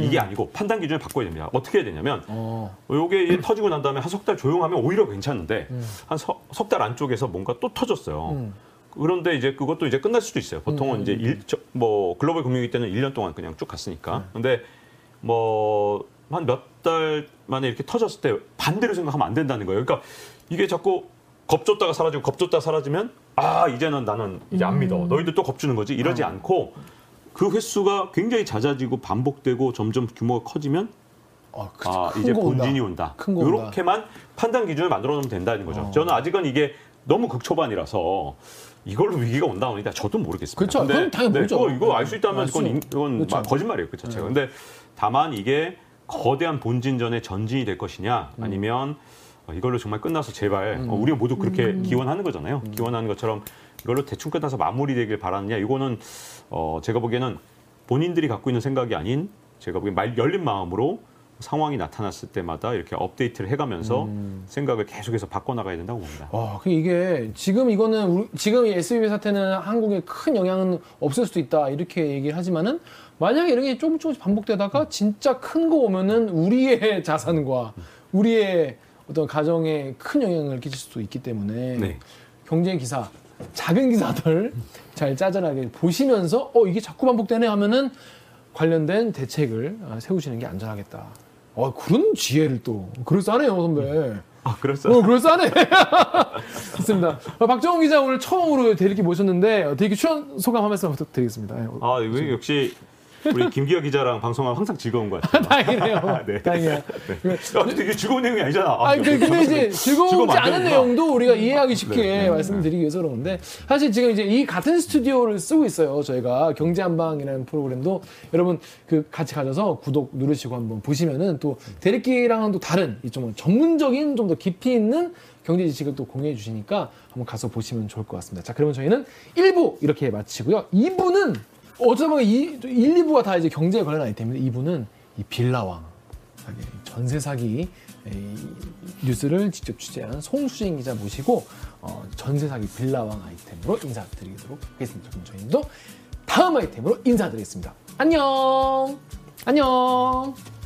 이게 아니고 판단 기준을 바꿔야 됩니다. 어떻게 해야 되냐면 어. 요게 이제 터지고 난 다음에 한 석 달 조용하면 오히려 괜찮은데 한 석 달 안쪽에서 뭔가 또 터졌어요. 음. 그런데 이제 그것도 이제 끝날 수도 있어요. 보통은 이제 일, 저, 뭐 글로벌 금융위기 때는 1년 동안 그냥 쭉 갔으니까. 근데 뭐 한 몇 달 만에 이렇게 터졌을 때 반대로 생각하면 안 된다는 거예요. 그러니까 이게 자꾸 겁줬다가 사라지고 겁줬다가 사라지면 아 이제는 나는 이제 안 믿어. 너희들 또 겁주는 거지. 이러지 않고 그 횟수가 굉장히 잦아지고 반복되고 점점 규모가 커지면 아, 그, 아, 큰 이제. 본진이 온다. 온다. 이렇게만 판단 기준을 만들어 놓으면 된다는 거죠. 어. 저는 아직은 이게 너무 극초반이라서 이걸로 위기가 온다 오니다 저도 모르겠습니다. 그렇죠. 그건 당연히 모르죠. 그거 이거 네. 알수 있다면 알 그건, 수- 인- 그건 그렇죠. 막 거짓말이에요. 그 자체가. 근데 다만 이게 거대한 본진전의 전진이 될 것이냐 음. 아니면 어, 이걸로 정말 끝나서 제발 어, 우리가 모두 그렇게 기원하는 거잖아요. 음. 기원하는 것처럼 이걸로 대충 끝나서 마무리되길 바라느냐 이거는 어, 제가 보기에는 본인들이 갖고 있는 생각이 아닌 제가 보기엔 말 열린 마음으로 상황이 나타났을 때마다 이렇게 업데이트를 해가면서 음. 생각을 계속해서 바꿔나가야 된다고 봅니다. 와, 그 이게 지금 이거는 우리- 지금 이 SBB 사태는 한국에 큰 영향은 없을 수도 있다 이렇게 얘기를 하지만은 만약에 이런 게 조금 조금씩 반복되다가 진짜 큰 거 오면은 우리의 자산과 우리의 어떤 가정에 큰 영향을 끼칠 수도 있기 때문에 네. 경제 기사 작은 기사들 잘 짜잘하게 보시면서 어 이게 자꾸 반복되네 하면은 관련된 대책을 아, 세우시는 게 안전하겠다. 어 그런 지혜를 또 그럴싸하네요 선배. 아, 그랬어. 어, 그럴싸하네. 좋습니다. 어, 박정훈 기자 오늘 처음으로 대리기 모셨는데 어, 대리기 출연 소감 한 말씀 부탁드리겠습니다. 아, 이거 역시 우리 김기혁 기자랑 방송하면 항상 즐거운 것 같아요. 다행이네요. 네. 다행이야. 야, 근데 이게 즐거운 내용이 아니잖아. 아, 아, 그, 근데 이제 즐거우지 않은. 내용도 우리가 이해하기 쉽게 네, 네, 말씀드리기 위해서 그러는데 사실 지금 이제 이 같은 스튜디오를 쓰고 있어요. 저희가 경제 한방이라는 프로그램도 여러분 그 같이 가셔서 구독 누르시고 한번 보시면은 또 대리기랑은 또 다른 이좀 전문적인 좀 더 깊이 있는 경제 지식을 또 공유해 주시니까 한번 가서 보시면 좋을 것 같습니다. 자, 그러면 저희는 1부 이렇게 마치고요. 2부는 보니까 이, 1, 2부가 다 이제 경제에 관련 아이템인데 2부는 이 빌라왕 전세 사기 이 뉴스를 직접 취재한 송수진 기자 모시고 어, 전세 사기 빌라왕 아이템으로 인사드리도록 하겠습니다. 그럼 저희도 다음 아이템으로 인사드리겠습니다. 안녕. 안녕.